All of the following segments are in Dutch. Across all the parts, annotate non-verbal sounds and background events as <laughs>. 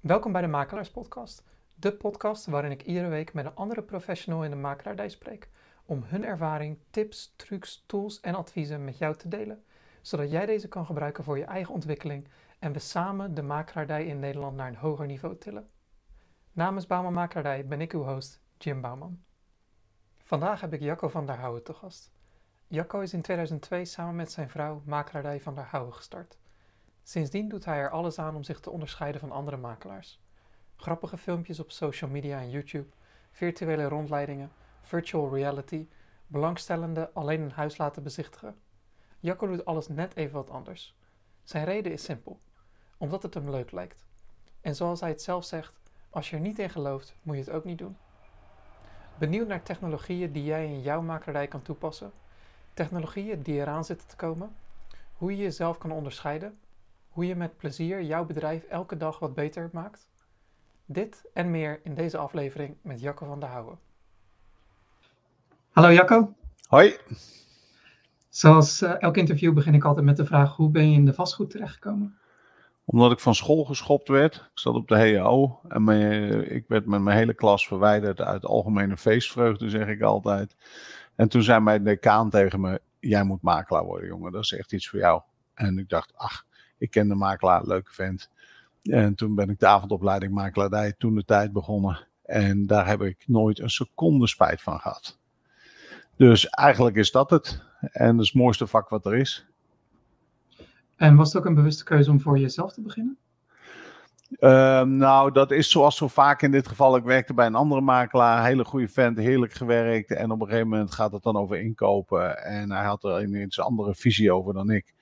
Welkom bij de Makelaars Podcast, de podcast waarin ik iedere week met een andere professional in de makelaardij spreek om hun ervaring, tips, trucs, tools en adviezen met jou te delen, zodat jij deze kan gebruiken voor je eigen ontwikkeling en we samen de makelaardij in Nederland naar een hoger niveau tillen. Namens Bouwman Makelaardij ben ik uw host, Jim Bouwman. Vandaag heb ik Jacco van der Houwen te gast. Jacco is in 2002 samen met zijn vrouw Makelaardij van der Houwen gestart. Sindsdien doet hij er alles aan om zich te onderscheiden van andere makelaars. Grappige filmpjes op social media en YouTube, virtuele rondleidingen, virtual reality, belangstellenden alleen een huis laten bezichtigen. Jacco doet alles net even wat anders. Zijn reden is simpel, omdat het hem leuk lijkt. En zoals hij het zelf zegt, als je er niet in gelooft, moet je het ook niet doen. Benieuwd naar technologieën die jij in jouw makelaardij kan toepassen? Technologieën die eraan zitten te komen? Hoe je jezelf kan onderscheiden? Hoe je met plezier jouw bedrijf elke dag wat beter maakt? Dit en meer in deze aflevering met Jacco van der Houwen. Hallo Jacco. Hoi. Zoals uh, elk interview begin ik altijd met de vraag: hoe ben je in de vastgoed terechtgekomen? Omdat ik van school geschopt werd. Ik zat op de HAO en mijn, ik werd met mijn hele klas verwijderd uit algemene feestvreugde, zeg ik altijd. En toen zei mijn decaan tegen me: Jij moet makelaar worden, jongen. Dat is echt iets voor jou. En ik dacht: Ach, ik ken de makelaar, leuke vent. En toen ben ik de avondopleiding makelaardij toen de tijd begonnen. En daar heb ik nooit een seconde spijt van gehad. Dus eigenlijk is dat het. En dat is het mooiste vak wat er is. En was het ook een bewuste keuze om voor jezelf te beginnen? Uh, nou, dat is zoals zo vaak in dit geval. Ik werkte bij een andere makelaar, hele goede vent, heerlijk gewerkt. En op een gegeven moment gaat het dan over inkopen. En hij had er een iets andere visie over dan ik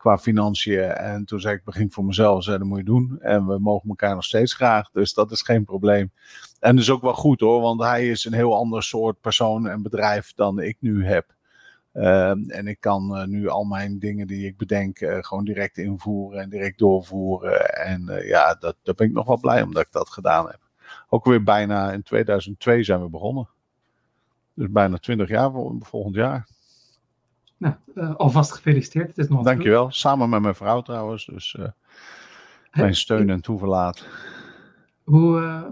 qua financiën. En toen zei ik, begin voor mezelf, zei, dat moet je doen. En we mogen elkaar nog steeds graag, dus dat is geen probleem. En dat is ook wel goed hoor, want hij is een heel ander soort persoon en bedrijf dan ik nu heb. Uh, en ik kan uh, nu al mijn dingen die ik bedenk uh, gewoon direct invoeren en direct doorvoeren. En eh, ja, dat, daar ben ik nog wel blij omdat ik dat gedaan heb. Ook weer bijna in 2002 zijn we begonnen. Dus bijna 20 jaar volgend jaar. Nou, uh, alvast gefeliciteerd. Het is nog Dankjewel. Vroeg. Samen met mijn vrouw trouwens. Dus uh, mijn steun en toeverlaat. Hoe, uh,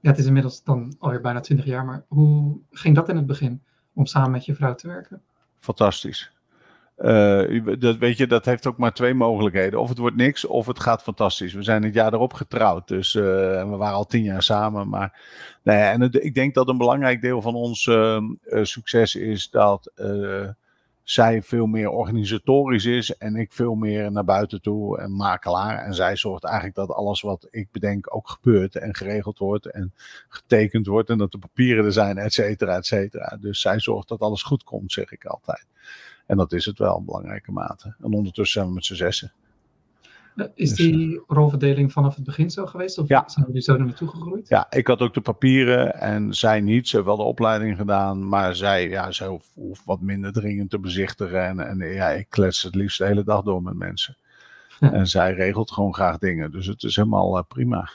ja, het is inmiddels dan alweer bijna 20 jaar, maar hoe ging dat in het begin om samen met je vrouw te werken? Fantastisch. dat, weet je, dat heeft ook maar twee mogelijkheden. Of het wordt niks, of het gaat fantastisch. We zijn het jaar erop getrouwd, dus we waren al tien jaar samen. Maar nou ja, en het, ik denk dat een belangrijk deel van ons succes is dat zij veel meer organisatorisch is en ik veel meer naar buiten toe en makelaar. En zij zorgt eigenlijk dat alles wat ik bedenk ook gebeurt en geregeld wordt en getekend wordt en dat de papieren er zijn, et cetera, et cetera. Dus zij zorgt dat alles goed komt, zeg ik altijd. En dat is het wel, belangrijke mate. En ondertussen zijn we met z'n zessen. Is die rolverdeling vanaf het begin zo geweest? Of ja. zijn jullie zo naartoe gegroeid? Ja, ik had ook de papieren en zij niet. Ze heeft wel de opleiding gedaan, maar zij, ja, zij hoeft, hoeft wat minder dringend te bezichtigen. En, en ja, ik klets het liefst de hele dag door met mensen. en zij regelt gewoon graag dingen. Dus het is helemaal uh, prima.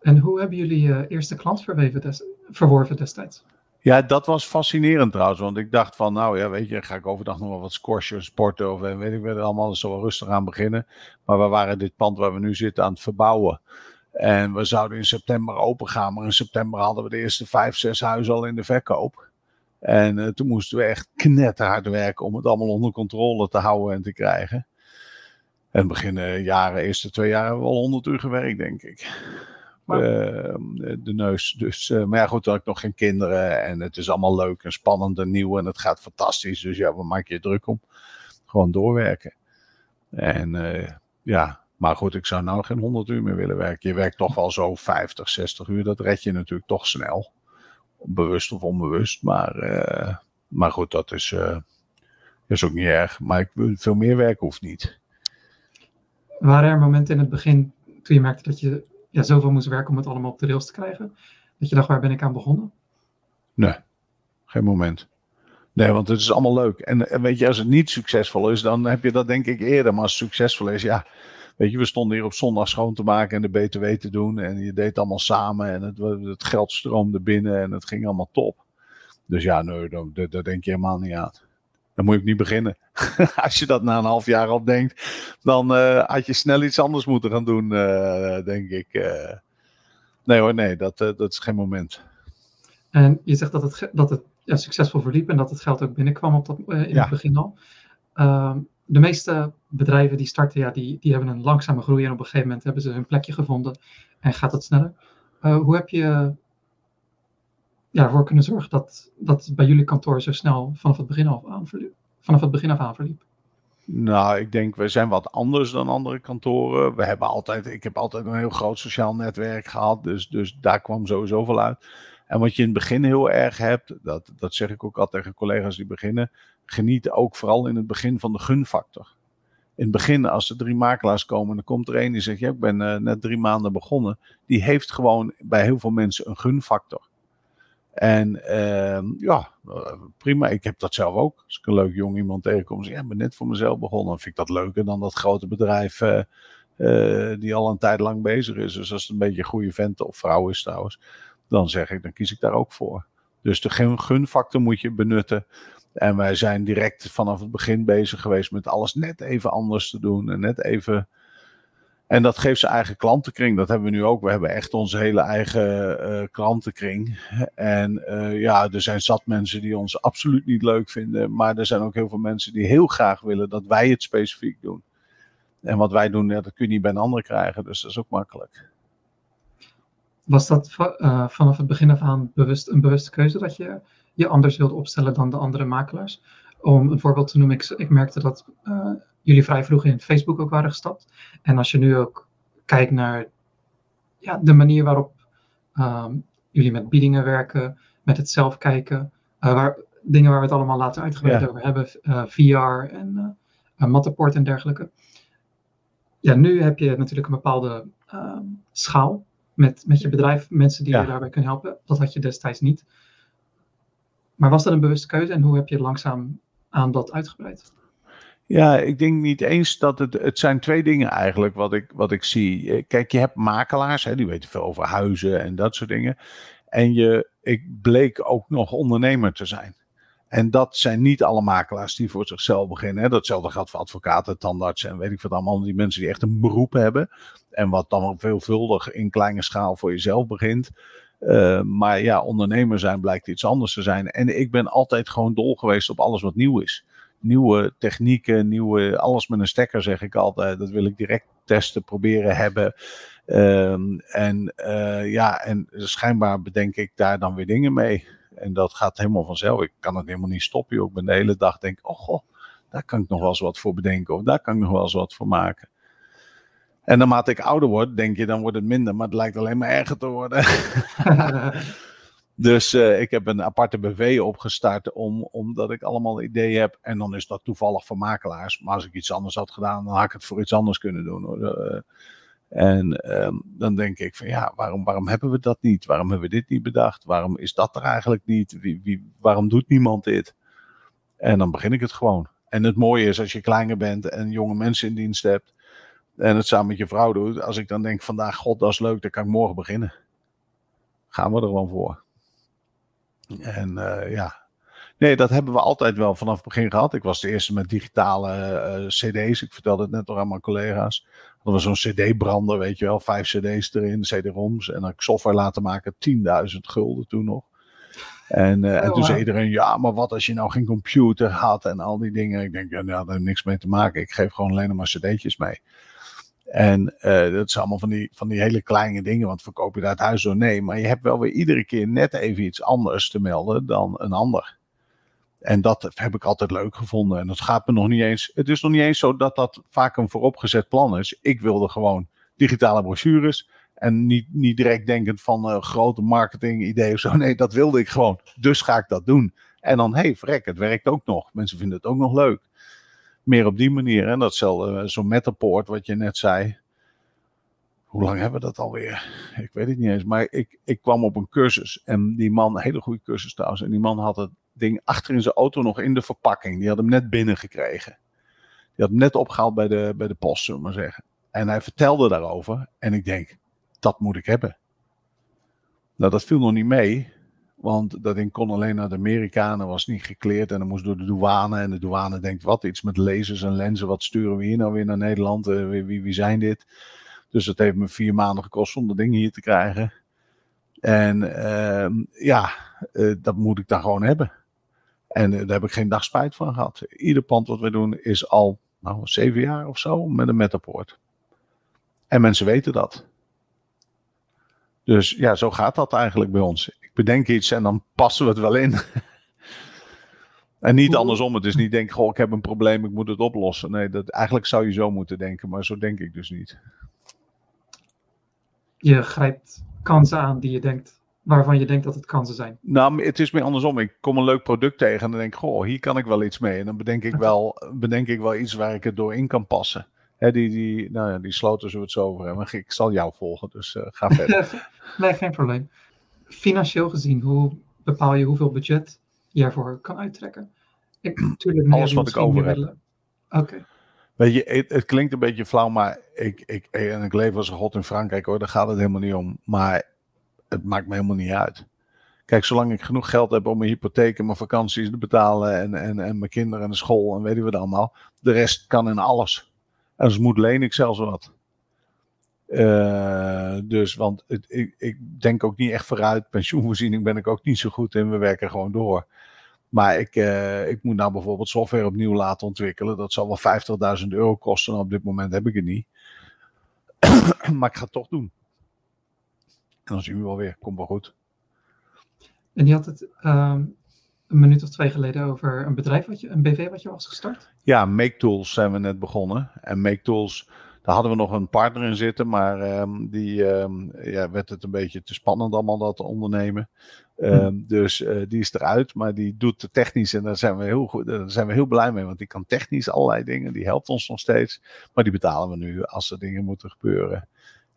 En hoe hebben jullie je uh, eerste klant des verworven destijds? Ja, dat was fascinerend trouwens. Want ik dacht van, nou ja, weet je, ga ik overdag nog wel wat squashen, sporten of weet ik wat allemaal. Zo rustig aan beginnen. Maar we waren dit pand waar we nu zitten aan het verbouwen. En we zouden in september open gaan. Maar in september hadden we de eerste vijf, zes huizen al in de verkoop. En uh, toen moesten we echt knetterhard werken om het allemaal onder controle te houden en te krijgen. En begin jaren, eerste twee jaar hebben we al honderd uur gewerkt, denk ik. Uh, de neus. Dus, uh, maar ja, goed, dan heb ik nog geen kinderen. En het is allemaal leuk en spannend en nieuw. En het gaat fantastisch. Dus ja, waar maak je je druk om? Gewoon doorwerken. En uh, ja, maar goed, ik zou nou geen 100 uur meer willen werken. Je werkt toch wel zo 50, 60 uur. Dat red je natuurlijk toch snel. Bewust of onbewust. Maar, maar goed, dat is, is ook niet erg. Maar ik wil veel meer werken hoeft niet. Waren er momenten in het begin toen je merkte dat je ja, zoveel moest werken om het allemaal op de rails te krijgen. Dat je dacht, waar ben ik aan begonnen? Nee, geen moment. Nee, want het is allemaal leuk. En, en, weet je, als het niet succesvol is, dan heb je dat denk ik eerder. Maar als het succesvol is, ja. Weet je, we stonden hier op zondag schoon te maken en de BTW te doen. En je deed het allemaal samen en het, het geld stroomde binnen en het ging allemaal top. Dus ja, nee, daar, daar denk je helemaal niet aan. Dan moet je niet beginnen. <laughs> Als je dat na een half jaar al denkt, dan uh, had je snel iets anders moeten gaan doen, uh, denk ik. Uh, nee hoor, nee, dat, dat is geen moment. En je zegt dat het, dat het ja, succesvol verliep en dat het geld ook binnenkwam op dat, in ja. het begin al. Ehm, de meeste bedrijven die starten, ja, die, die hebben een langzame groei en op een gegeven moment hebben ze hun plekje gevonden en gaat het sneller. hoe heb je ja, ervoor kunnen zorgen dat, dat bij jullie kantoor zo snel vanaf het begin af aan verliep? Vanaf het begin af aan verliep? Nou, ik denk, we zijn wat anders dan andere kantoren. We hebben altijd, ik heb altijd een heel groot sociaal netwerk gehad, dus, dus daar kwam sowieso veel uit. En wat je in het begin heel erg hebt, dat, dat zeg ik ook altijd tegen collega's die beginnen, geniet ook vooral in het begin van de gunfactor. In het begin, als er drie makelaars komen, dan komt er één die zegt, ja, ik ben uh, net drie maanden begonnen. Die heeft gewoon bij heel veel mensen een gunfactor. En uh, ja, prima. Ik heb dat zelf ook. Als ik een leuk jong iemand tegenkom, zeg ja, ik ben net voor mezelf begonnen. Vind ik dat leuker dan dat grote bedrijf uh, uh, die al een tijd lang bezig is. Dus als het een beetje een goede vent of vrouw is trouwens, dan zeg ik, dan kies ik daar ook voor. Dus de gunfactor moet je benutten. En wij zijn direct vanaf het begin bezig geweest met alles net even anders te doen. En net even en dat geeft zijn eigen klantenkring. Dat hebben we nu ook. We hebben echt onze hele eigen uh, klantenkring. En uh, ja, er zijn zat mensen die ons absoluut niet leuk vinden. Maar er zijn ook heel veel mensen die heel graag willen dat wij het specifiek doen. En wat wij doen, dat kun je niet bij een ander krijgen. Dus dat is ook makkelijk. Was dat uh, vanaf het begin af aan bewust, een bewuste keuze dat je je anders wilde opstellen dan de andere makelaars? Om een voorbeeld te noemen, ik, ik merkte dat jullie vrij vroeg in Facebook ook waren gestapt. En als je nu ook kijkt naar ja, de manier waarop um, jullie met biedingen werken, met het zelf kijken, uh, waar, dingen waar we het allemaal later uitgebreid ja. over hebben, uh, VR en uh, Matterport en dergelijke. Ja, nu heb je natuurlijk een bepaalde uh, schaal met, met je bedrijf, mensen die ja. je daarbij kunnen helpen. Dat had je destijds niet. Maar was dat een bewuste keuze en hoe heb je langzaam aan dat uitgebreid? Ja, ik denk niet eens dat het. Het zijn twee dingen eigenlijk wat ik, wat ik zie. Eh, kijk, je hebt makelaars, hè, die weten veel over huizen en dat soort dingen. En je, ik bleek ook nog ondernemer te zijn. En dat zijn niet alle makelaars die voor zichzelf beginnen. Hè. Datzelfde geldt voor advocaten, tandartsen en weet ik wat allemaal. Die mensen die echt een beroep hebben. En wat dan veelvuldig in kleine schaal voor jezelf begint. Uh, maar ja, ondernemer zijn blijkt iets anders te zijn. En ik ben altijd gewoon dol geweest op alles wat nieuw is nieuwe technieken, nieuwe, alles met een stekker zeg ik altijd. Dat wil ik direct testen, proberen hebben. Um, en uh, ja, en schijnbaar bedenk ik daar dan weer dingen mee. En dat gaat helemaal vanzelf. Ik kan het helemaal niet stoppen. Ik ben de hele dag denk, oh goh, daar kan ik nog wel eens wat voor bedenken. Of daar kan ik nog wel eens wat voor maken. En naarmate ik ouder word, denk je, dan wordt het minder. Maar het lijkt alleen maar erger te worden. <laughs> Dus uh, ik heb een aparte BV opgestart om, omdat ik allemaal ideeën heb. En dan is dat toevallig voor makelaars. Maar als ik iets anders had gedaan, dan had ik het voor iets anders kunnen doen. Uh, en um, dan denk ik van ja, waarom, waarom hebben we dat niet? Waarom hebben we dit niet bedacht? Waarom is dat er eigenlijk niet? Wie, wie, waarom doet niemand dit? En dan begin ik het gewoon. En het mooie is als je kleiner bent en jonge mensen in dienst hebt. En het samen met je vrouw doet. Als ik dan denk vandaag, god dat is leuk, dan kan ik morgen beginnen. Gaan we er gewoon voor. En uh, ja, nee, dat hebben we altijd wel vanaf het begin gehad. Ik was de eerste met digitale uh, CD's. Ik vertelde het net nog aan mijn collega's. Dat was zo'n CD-brander, weet je wel, vijf CD's erin, CD-ROMs. En dan ik software laten maken, 10.000 gulden toen nog. En, uh, oh, en toen zei iedereen, ja, maar wat als je nou geen computer had en al die dingen. Ik denk, ja, nou, daar heeft niks mee te maken. Ik geef gewoon alleen maar cd'tjes mee. En uh, dat zijn allemaal van die, van die hele kleine dingen, want verkoop je daar het huis door? Nee, maar je hebt wel weer iedere keer net even iets anders te melden dan een ander. En dat heb ik altijd leuk gevonden. En dat gaat me nog niet eens. Het is nog niet eens zo dat dat vaak een vooropgezet plan is. Ik wilde gewoon digitale brochures. En niet, niet direct denkend van uh, grote marketing ideeën of zo. Nee, dat wilde ik gewoon. Dus ga ik dat doen. En dan, hé, hey, vrek, het werkt ook nog. Mensen vinden het ook nog leuk meer op die manier. En datzelfde, eh, zo'n Metapoort, wat je net zei. Hoe lang hebben we dat alweer? Ik weet het niet eens. Maar ik, ik kwam op een cursus. En die man, een hele goede cursus trouwens. En die man had het ding achter in zijn auto nog in de verpakking. Die had hem net binnengekregen. Die had hem net opgehaald bij de, bij de post, zullen we maar zeggen. En hij vertelde daarover. En ik denk, dat moet ik hebben. Nou, dat viel nog niet mee. Want dat ding kon alleen naar de Amerikanen, was niet gekleerd en dan moest door de douane. En de douane denkt, wat, iets met lasers en lenzen, wat sturen we hier nou weer naar Nederland? Uh, wie, wie zijn dit? Dus het heeft me vier maanden gekost om dat ding hier te krijgen. En uh, ja, uh, dat moet ik dan gewoon hebben. En daar heb ik geen dag spijt van gehad. Ieder pand wat we doen is al nou, zeven jaar of zo met een metapoort. En mensen weten dat. Dus ja, zo gaat dat eigenlijk bij ons. Bedenk iets en dan passen we het wel in. <laughs> en niet andersom. Het is niet denk, goh, ik heb een probleem, ik moet het oplossen. Nee, dat, eigenlijk zou je zo moeten denken, maar zo denk ik dus niet. Je grijpt kansen aan die je denkt, waarvan je denkt dat het kansen zijn. Nou, het is meer andersom. Ik kom een leuk product tegen en dan denk ik, goh, hier kan ik wel iets mee. En dan bedenk ik wel, bedenk ik wel iets waar ik het door in kan passen. Die, die, nou ja, die sloten zullen we het zo over hebben. Ik zal jou volgen, dus uh, ga verder. <laughs> nee, geen probleem. Financieel gezien, hoe bepaal je hoeveel budget je ervoor kan uittrekken? Ik, natuurlijk, Alles wat ik over heb. Oké. Weet je, het, het, klinkt een beetje flauw, maar ik, ik, en ik leef als een god in Frankrijk hoor, daar gaat het helemaal niet om. Maar het maakt me helemaal niet uit. Kijk, zolang ik genoeg geld heb om mijn hypotheek en mijn vakanties te betalen en, en, en mijn kinderen en de school en weet je wat allemaal. De rest kan in alles. En als moet leen ik zelfs wat. Uh, dus, want het, ik, ik denk ook niet echt vooruit. Pensioenvoorziening ben ik ook niet zo goed in. We werken gewoon door. Maar ik, uh, ik moet nou bijvoorbeeld software opnieuw laten ontwikkelen. Dat zal wel 50.000 euro kosten. op dit moment heb ik het niet. <clears throat> maar ik ga het toch doen. En dan zien we wel weer. Komt wel goed. En je had het um, een minuut of twee geleden over een bedrijf, wat je, een BV wat je was gestart? Ja, Make Tools zijn we net begonnen. En Make Tools, daar hadden we nog een partner in zitten, maar um, die um, ja, werd het een beetje te spannend allemaal dat te ondernemen. Um, Dus uh, die is eruit, maar die doet de technisch en daar zijn we heel goed, daar zijn we heel blij mee, want die kan technisch allerlei dingen, die helpt ons nog steeds, maar die betalen we nu als er dingen moeten gebeuren.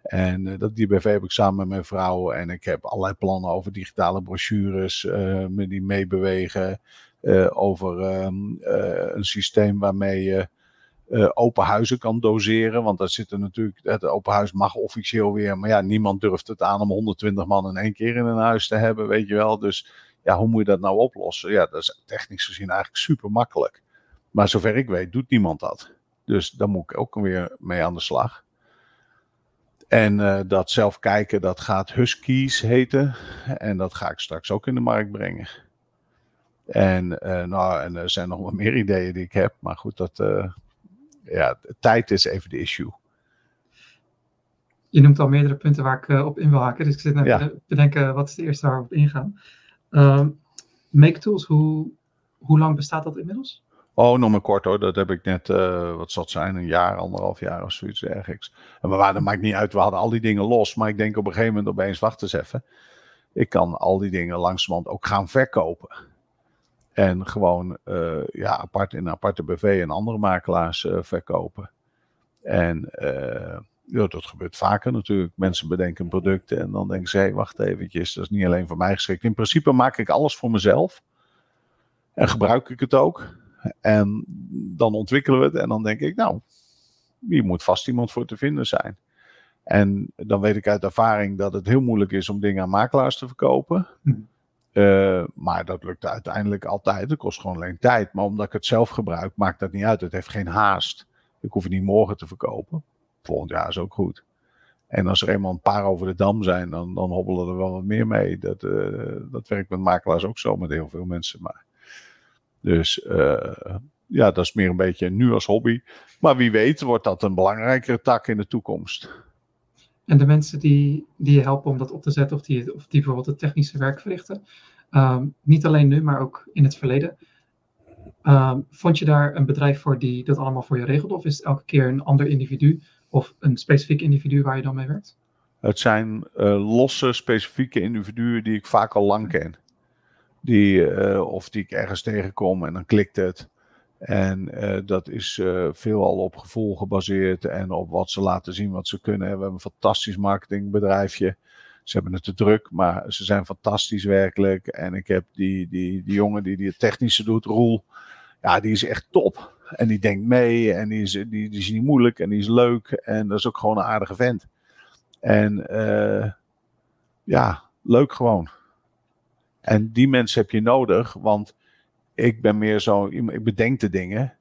En uh, dat, die BV heb ik samen met mijn vrouw. En ik heb allerlei plannen over digitale brochures uh, die meebewegen. Over um, een systeem waarmee je open huizen kan doseren. Want daar zitten natuurlijk, het open huis mag officieel weer. Maar ja, niemand durft het aan om 120 man in één keer in een huis te hebben, weet je wel. Dus ja, hoe moet je dat nou oplossen? Ja, dat is technisch gezien eigenlijk super makkelijk. Maar zover ik weet, doet niemand dat. Dus daar moet ik ook weer mee aan de slag. En uh, dat zelf kijken, dat gaat Huskies heten. En dat ga ik straks ook in de markt brengen. En, uh, nou, en er zijn nog wel meer <laughs> ideeën die ik heb. Maar goed, dat, uh, ja, tijd is even de issue. Je noemt al meerdere punten waar ik op in wil haken. Dus ik zit net ja. te bedenken, wat is de eerste waar we op ingaan? Um, Make Tools, hoe, hoe lang bestaat dat inmiddels? Oh, nog maar kort hoor. Dat heb ik net, uh, wat zal het zijn, een jaar, anderhalf jaar of zoiets dergelijks. En we waren, dat maakt niet uit, we hadden al die dingen los. Maar ik denk op een gegeven moment opeens, wacht eens even. Ik kan al die dingen langzamerhand ook gaan verkopen. En gewoon uh, ja, apart in een aparte BV en andere makelaars uh, verkopen. En ja, dat gebeurt vaker natuurlijk. Mensen bedenken producten en dan denken ze, wacht eventjes, dat is niet alleen voor mij geschikt. In principe maak ik alles voor mezelf. En gebruik ik het ook. En dan ontwikkelen we het en dan denk ik, nou, hier moet vast iemand voor te vinden zijn. En dan weet ik uit ervaring dat het heel moeilijk is om dingen aan makelaars te verkopen. Uh, maar dat lukt uiteindelijk altijd. Het kost gewoon alleen tijd. Maar omdat ik het zelf gebruik, maakt dat niet uit. Het heeft geen haast. Ik hoef het niet morgen te verkopen. Volgend jaar is ook goed. En als er eenmaal een paar over de dam zijn, dan, dan hobbelen er wel wat meer mee. Dat, uh, dat werkt met makelaars ook zo, met heel veel mensen. Maar dus uh, ja, dat is meer een beetje nu als hobby. Maar wie weet wordt dat een belangrijkere tak in de toekomst. En de mensen die, die je helpen om dat op te zetten, of die, of die bijvoorbeeld het technische werk verrichten, um, niet alleen nu, maar ook in het verleden. Um, vond je daar een bedrijf voor die dat allemaal voor je regelt? Of is het elke keer een ander individu of een specifiek individu waar je dan mee werkt? Het zijn uh, losse, specifieke individuen die ik vaak al lang ken. Die, uh, of die ik ergens tegenkom en dan klikt het. En uh, dat is uh, veelal op gevoel gebaseerd en op wat ze laten zien wat ze kunnen. We hebben een fantastisch marketingbedrijfje. Ze hebben het te druk, maar ze zijn fantastisch werkelijk. En ik heb die, die, die jongen die, die het technische doet, Roel. Ja, die is echt top. En die denkt mee en die is, die, die is niet moeilijk en die is leuk. En dat is ook gewoon een aardige vent. En uh, ja, leuk gewoon. En die mensen heb je nodig, want ik ben meer zo, ik bedenk de dingen,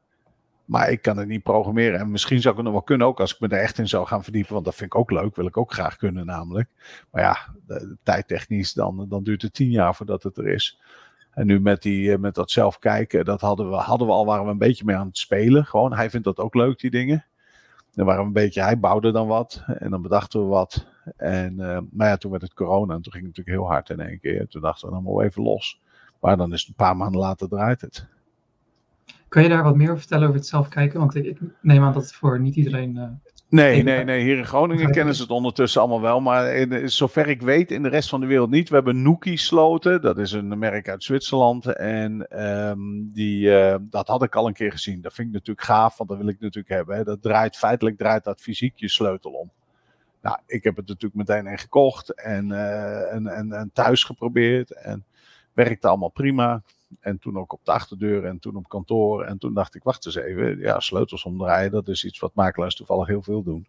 maar ik kan het niet programmeren. En misschien zou ik het nog wel kunnen ook als ik me er echt in zou gaan verdiepen, want dat vind ik ook leuk, wil ik ook graag kunnen namelijk. Maar ja, tijdtechnisch, dan, dan duurt het tien jaar voordat het er is. En nu met, die, eh, met dat zelf kijken, dat hadden we, hadden we al, waren we een beetje mee aan het spelen. Gewoon, hij vindt dat ook leuk, die dingen. Dan waren we een beetje, hij bouwde dan wat en dan bedachten we wat. En, uh, maar ja, toen werd het corona en toen ging het natuurlijk heel hard in één keer. Toen dachten we, dan maar even los. Maar dan is het een paar maanden later draait het. Kan je daar wat meer over vertellen over het zelf kijken? Want ik, neem aan dat het voor niet iedereen uh, Nee, nee, nee. Hier in Groningen kennen ze het ondertussen allemaal wel. Maar in, zover ik weet, in de rest van de wereld niet. We hebben Nookie sloten. Dat is een merk uit Zwitserland. En um, die, uh, dat had ik al een keer gezien. Dat vind ik natuurlijk gaaf, want dat wil ik natuurlijk hebben. Hè. Dat draait, feitelijk draait dat fysiek je sleutel om. Nou, ik heb het natuurlijk meteen in gekocht en, uh, en, en, en thuis geprobeerd. En werkte allemaal prima. En toen ook op de achterdeur en toen op kantoor. En toen dacht ik, wacht eens even. Ja, sleutels omdraaien, dat is iets wat makelaars toevallig heel veel doen.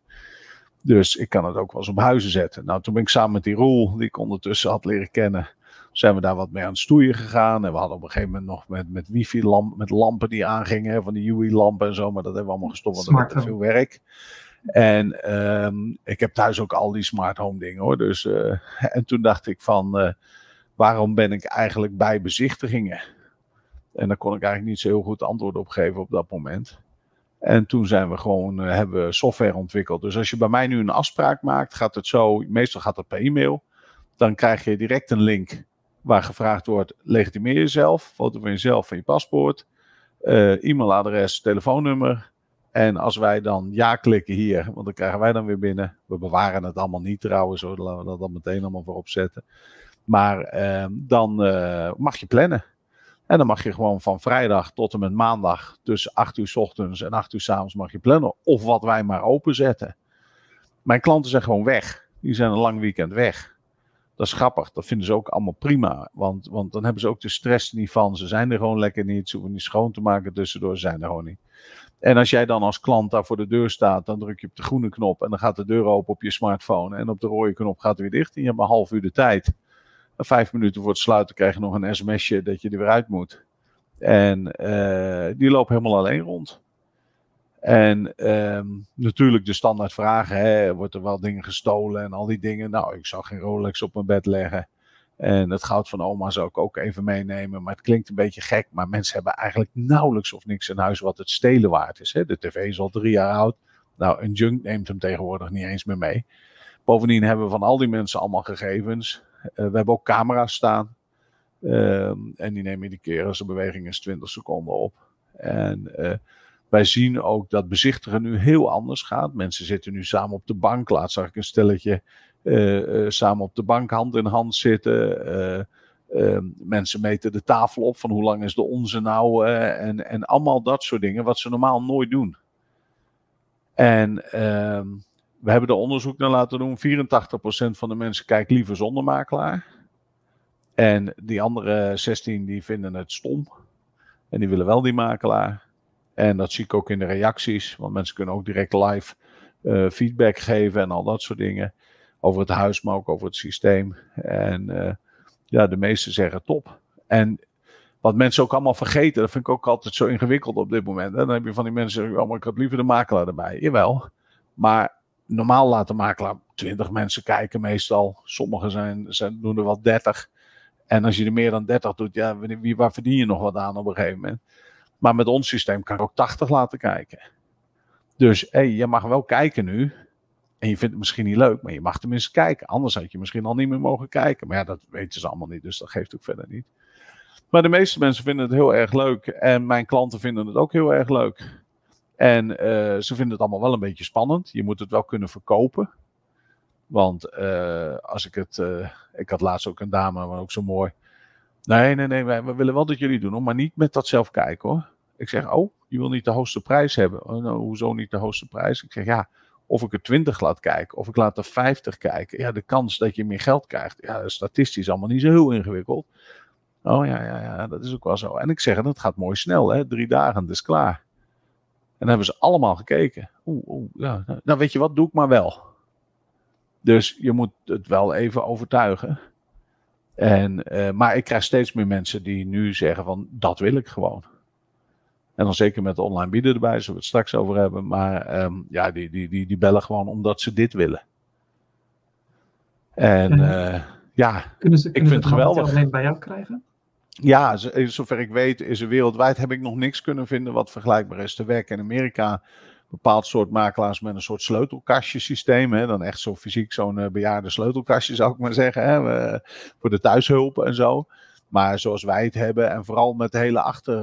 Dus ik kan het ook wel eens op huizen zetten. Nou, toen ben ik samen met die Roel, die ik ondertussen had leren kennen, zijn we daar wat mee aan het stoeien gegaan. En we hadden op een gegeven moment nog met, met wifi-lampen, met lampen die aangingen, van die UI-lampen en zo. Maar dat hebben we allemaal gestopt, want dat was veel werk. En um, ik heb thuis ook al die smart home dingen hoor. Dus, uh, <laughs> en toen dacht ik van, uh, waarom ben ik eigenlijk bij bezichtigingen? En daar kon ik eigenlijk niet zo heel goed antwoord op geven op dat moment. En toen zijn we gewoon, uh, hebben software ontwikkeld. Dus als je bij mij nu een afspraak maakt, gaat het zo, meestal gaat het per e-mail. Dan krijg je direct een link waar gevraagd wordt, legitimeer jezelf, foto van jezelf van je paspoort, uh, e-mailadres, telefoonnummer. En als wij dan ja klikken hier, want dan krijgen wij dan weer binnen. We bewaren het allemaal niet trouwens, hoor, laten we dat dan meteen allemaal voorop zetten. Maar uh, dan uh, mag je plannen. En dan mag je gewoon van vrijdag tot en met maandag tussen 8 uur s ochtends en 8 uur s avonds mag je plannen. Of wat wij maar openzetten. Mijn klanten zijn gewoon weg. Die zijn een lang weekend weg. Dat is grappig. Dat vinden ze ook allemaal prima. Want, want dan hebben ze ook de stress niet van. Ze zijn er gewoon lekker niet. Ze hoeven niet schoon te maken tussendoor. Ze zijn er gewoon niet. En als jij dan als klant daar voor de deur staat, dan druk je op de groene knop en dan gaat de deur open op je smartphone. En op de rode knop gaat hij weer dicht. En je hebt een half uur de tijd vijf minuten voor het sluiten krijg je nog een sms'je dat je er weer uit moet. En uh, die lopen helemaal alleen rond. En uh, natuurlijk de standaard vragen, hè, wordt er wel dingen gestolen en al die dingen. Nou, ik zou geen Rolex op mijn bed leggen. En het goud van oma zou ik ook even meenemen. Maar het klinkt een beetje gek. Maar mensen hebben eigenlijk nauwelijks of niks in huis wat het stelen waard is. Hè. De tv is al drie jaar oud. Nou, een junk neemt hem tegenwoordig niet eens meer mee. Bovendien hebben we van al die mensen allemaal gegevens. Uh, we hebben ook camera's staan. Uh, en die nemen iedere keer als een beweging is 20 seconden op. En uh, wij zien ook dat bezichtigen nu heel anders gaat. Mensen zitten nu samen op de bank. Laatst zag ik een stelletje uh, samen op de bank hand in hand zitten. mensen meten de tafel op van hoe lang is de onze nou. en, en allemaal dat soort dingen wat ze normaal nooit doen. En ehm, we hebben er onderzoek naar laten doen. 84% van de mensen kijkt liever zonder makelaar. En die andere 16 die vinden het stom. En die willen wel die makelaar. En dat zie ik ook in de reacties. Want mensen kunnen ook direct live uh, feedback geven en al dat soort dingen. Over het huis, maar ook over het systeem. En uh, ja, de meesten zeggen top. En wat mensen ook allemaal vergeten, dat vind ik ook altijd zo ingewikkeld op dit moment. En dan heb je van die mensen oh, maar ik had liever de makelaar erbij. Jawel. Maar normaal laten makelaar 20 mensen kijken meestal. Sommigen zijn, zijn, doen er wel 30. En als je er meer dan 30 doet, ja, wie, waar verdien je nog wat aan op een gegeven moment? Maar met ons systeem kan ik ook 80 laten kijken. Dus hey, je mag wel kijken nu. En je vindt het misschien niet leuk, maar je mag tenminste kijken. Anders had je misschien al niet meer mogen kijken. Maar ja, dat weten ze allemaal niet, dus dat geeft ook verder niet. Maar de meeste mensen vinden het heel erg leuk. En mijn klanten vinden het ook heel erg leuk. En uh, ze vinden het allemaal wel een beetje spannend. Je moet het wel kunnen verkopen. Want uh, als ik het. Uh, ik had laatst ook een dame, maar ook zo mooi. Nee, nee, nee, wij, we willen wel dat jullie doen, maar niet met dat zelf kijken hoor. Ik zeg, oh, je wil niet de hoogste prijs hebben. Oh, nou, hoezo niet de hoogste prijs? Ik zeg, ja, of ik er 20 laat kijken, of ik laat er 50 kijken. Ja, de kans dat je meer geld krijgt, ja, statistisch allemaal niet zo heel ingewikkeld. Oh ja, ja, ja, dat is ook wel zo. En ik zeg, dat gaat mooi snel, hè? Drie dagen, het is klaar. En dan hebben ze allemaal gekeken. Oeh, oeh, ja. Nou, weet je wat, doe ik maar wel. Dus je moet het wel even overtuigen. En, eh, maar ik krijg steeds meer mensen die nu zeggen van dat wil ik gewoon. En dan zeker met de online bieden erbij, zullen we het straks over hebben. Maar ehm, ja, die, die, die, die bellen gewoon omdat ze dit willen. En uh, ja, kunnen ze, ik vind het geweldig. alleen bij jou krijgen? Ja, zover ik weet is er wereldwijd heb ik nog niks kunnen vinden wat vergelijkbaar is. Te werken in Amerika bepaald soort makelaars met een soort sleutelkastje systeem. Hè? Dan echt zo fysiek zo'n uh, bejaarde sleutelkastje zou ik maar zeggen. Hè? voor de thuishulp en zo. Maar zoals wij het hebben en vooral met het hele achter,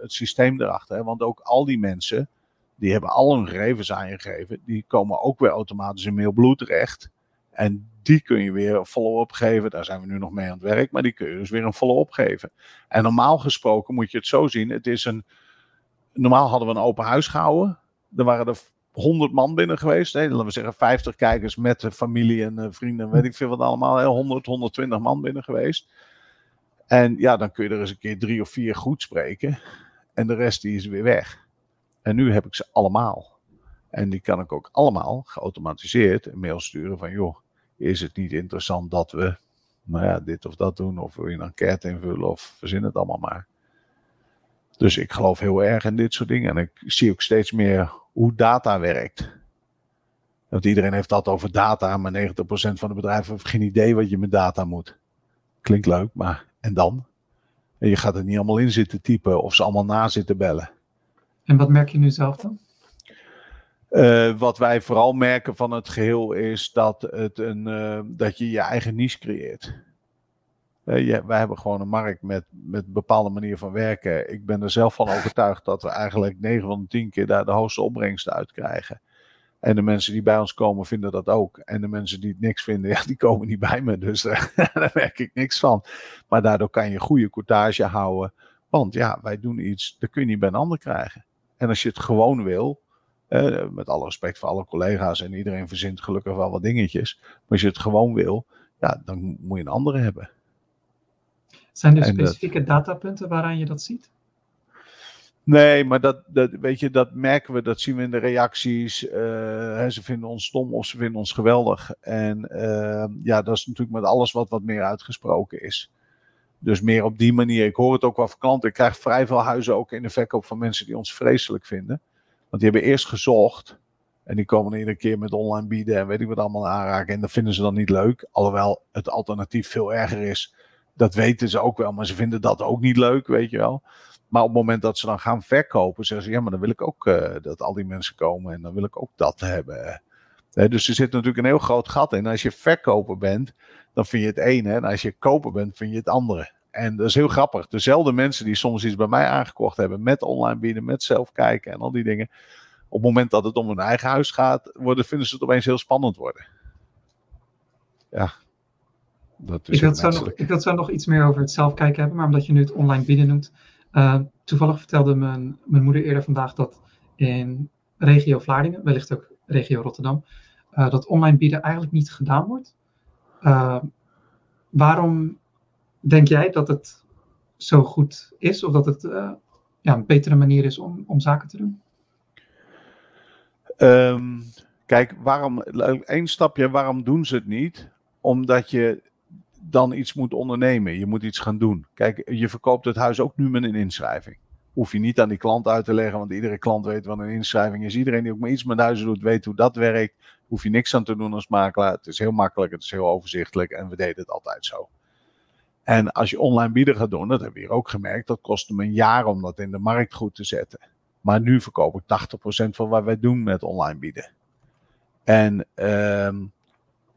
het systeem erachter. Hè? Want ook al die mensen, die hebben al hun gegevens aangegeven. Die komen ook weer automatisch in Mailblue terecht. En die kun je weer een follow-up geven. Daar zijn we nu nog mee aan het werk. Maar die kun je dus weer een follow-up geven. En normaal gesproken moet je het zo zien. Het is een normaal hadden we een open huis gehouden. Er waren er 100 man binnen geweest. Hè? Laten we zeggen 50 kijkers met de familie en uh, vrienden, weet ik veel wat allemaal. Hè? 100, 120 man binnen geweest. En ja, dan kun je er eens een keer drie of vier goed spreken. En de rest die is weer weg. En nu heb ik ze allemaal. En die kan ik ook allemaal geautomatiseerd een mail sturen van joh, is het niet interessant dat we nou ja, dit of dat doen? Of je een enquête invullen of verzin het allemaal maar. Dus ik geloof heel erg in dit soort dingen. En ik zie ook steeds meer hoe data werkt. Want iedereen heeft dat over data, maar 90% van de bedrijven heeft geen idee wat je met data moet. Klinkt leuk, maar en dan? En je gaat er niet allemaal in zitten typen of ze allemaal na zitten bellen. En wat merk je nu zelf dan? Uh, wat wij vooral merken van het geheel is dat, het een, uh, dat je je eigen niche creëert. Uh, wij hebben gewoon een markt met, met een bepaalde manier van werken. Ik ben er zelf van overtuigd dat we eigenlijk 9 van de 10 keer daar de hoogste opbrengsten uit krijgen. En de mensen die bij ons komen vinden dat ook. En de mensen die het niks vinden, <laughs> ja, die komen niet bij me. Dus <laughs> daar merk ik niks van. Maar daardoor kan je goede courtage houden. Want ja, wij doen iets, dat kun je niet bij een ander krijgen. En als je het gewoon wil, uh, met alle respect voor alle collega's en iedereen verzint gelukkig wel wat dingetjes. Maar als je het gewoon wil, ja, dan moet je een andere hebben. Zijn er specifieke datapunten waaraan je dat ziet? Nee, maar dat, dat, weet je, dat merken we, dat zien we in de reacties. Uh, ze vinden ons stom of ze vinden ons geweldig. En uh, ja, dat is natuurlijk met alles wat wat meer uitgesproken is. Dus meer op die manier. Ik hoor het ook wel van klanten. Ik krijg vrij veel huizen ook in de verkoop van mensen die ons vreselijk vinden. Want die hebben eerst gezocht. En die komen iedere keer met online bieden en weet ik wat allemaal aanraken. En dat vinden ze dan niet leuk. Alhoewel het alternatief veel erger is dat weten ze ook wel, maar ze vinden dat ook niet leuk, weet je wel. Maar op het moment dat ze dan gaan verkopen, zeggen ze: ja, maar dan wil ik ook uh, dat al die mensen komen en dan wil ik ook dat hebben. dus er zit natuurlijk een heel groot gat in. Als je verkoper bent, dan vind je het ene. En als je koper bent, vind je het andere. En dat is heel grappig. Dezelfde mensen die soms iets bij mij aangekocht hebben met online bieden, met zelf kijken en al die dingen. Op het moment dat het om hun eigen huis gaat, worden, vinden ze het opeens heel spannend worden. Ja, dat is ik, wil zo nog, ik wil zo nog iets meer over het zelfkijken hebben, maar omdat je nu het online bieden noemt. Uh, toevallig vertelde mijn, mijn moeder eerder vandaag dat in regio Vlaardingen, wellicht ook regio Rotterdam, uh, dat online bieden eigenlijk niet gedaan wordt. Uh, waarom denk jij dat het zo goed is, of dat het ja, een betere manier is om, om zaken te doen? Um, kijk, waarom, één stapje, waarom doen ze het niet? Omdat je dan iets moet ondernemen. Je moet iets gaan doen. Kijk, je verkoopt het huis ook nu met een inschrijving. Hoef je niet aan die klant uit te leggen, want iedere klant weet wat een inschrijving is. Iedereen die ook maar iets met huizen doet, weet hoe dat werkt. Hoef je niks aan te doen als makelaar. Het is heel makkelijk, het is heel overzichtelijk en we deden het altijd zo. En als je online bieden gaat doen, dat hebben we hier ook gemerkt, dat kost me een jaar om dat in de markt goed te zetten. Maar nu verkoop ik 80% van wat wij doen met online bieden. En uh,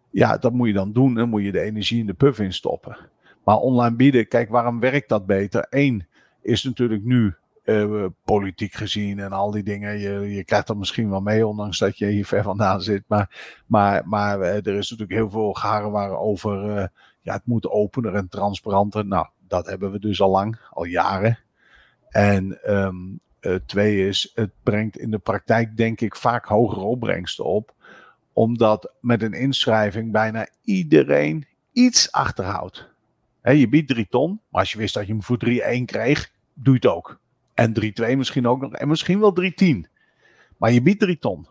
ja, dat moet je dan doen. Dan moet je de energie in de puff in stoppen. Maar online bieden, kijk, waarom werkt dat beter? Eén is natuurlijk nu uh, politiek gezien en al die dingen. Je, je krijgt dat misschien wel mee, ondanks dat je hier ver vandaan zit. Maar, maar, maar uh, er is natuurlijk heel veel geharrewaren over. Uh, ja, het moet opener en transparanter. Nou, dat hebben we dus al lang, al jaren. En um, twee is, het brengt in de praktijk, denk ik, vaak hogere opbrengsten op omdat met een inschrijving bijna iedereen iets achterhoudt. je biedt 3 ton, maar als je wist dat je hem voor 3-1 kreeg, doe je het ook. En 3-2 misschien ook nog, en misschien wel 3-10. Maar je biedt 3 ton.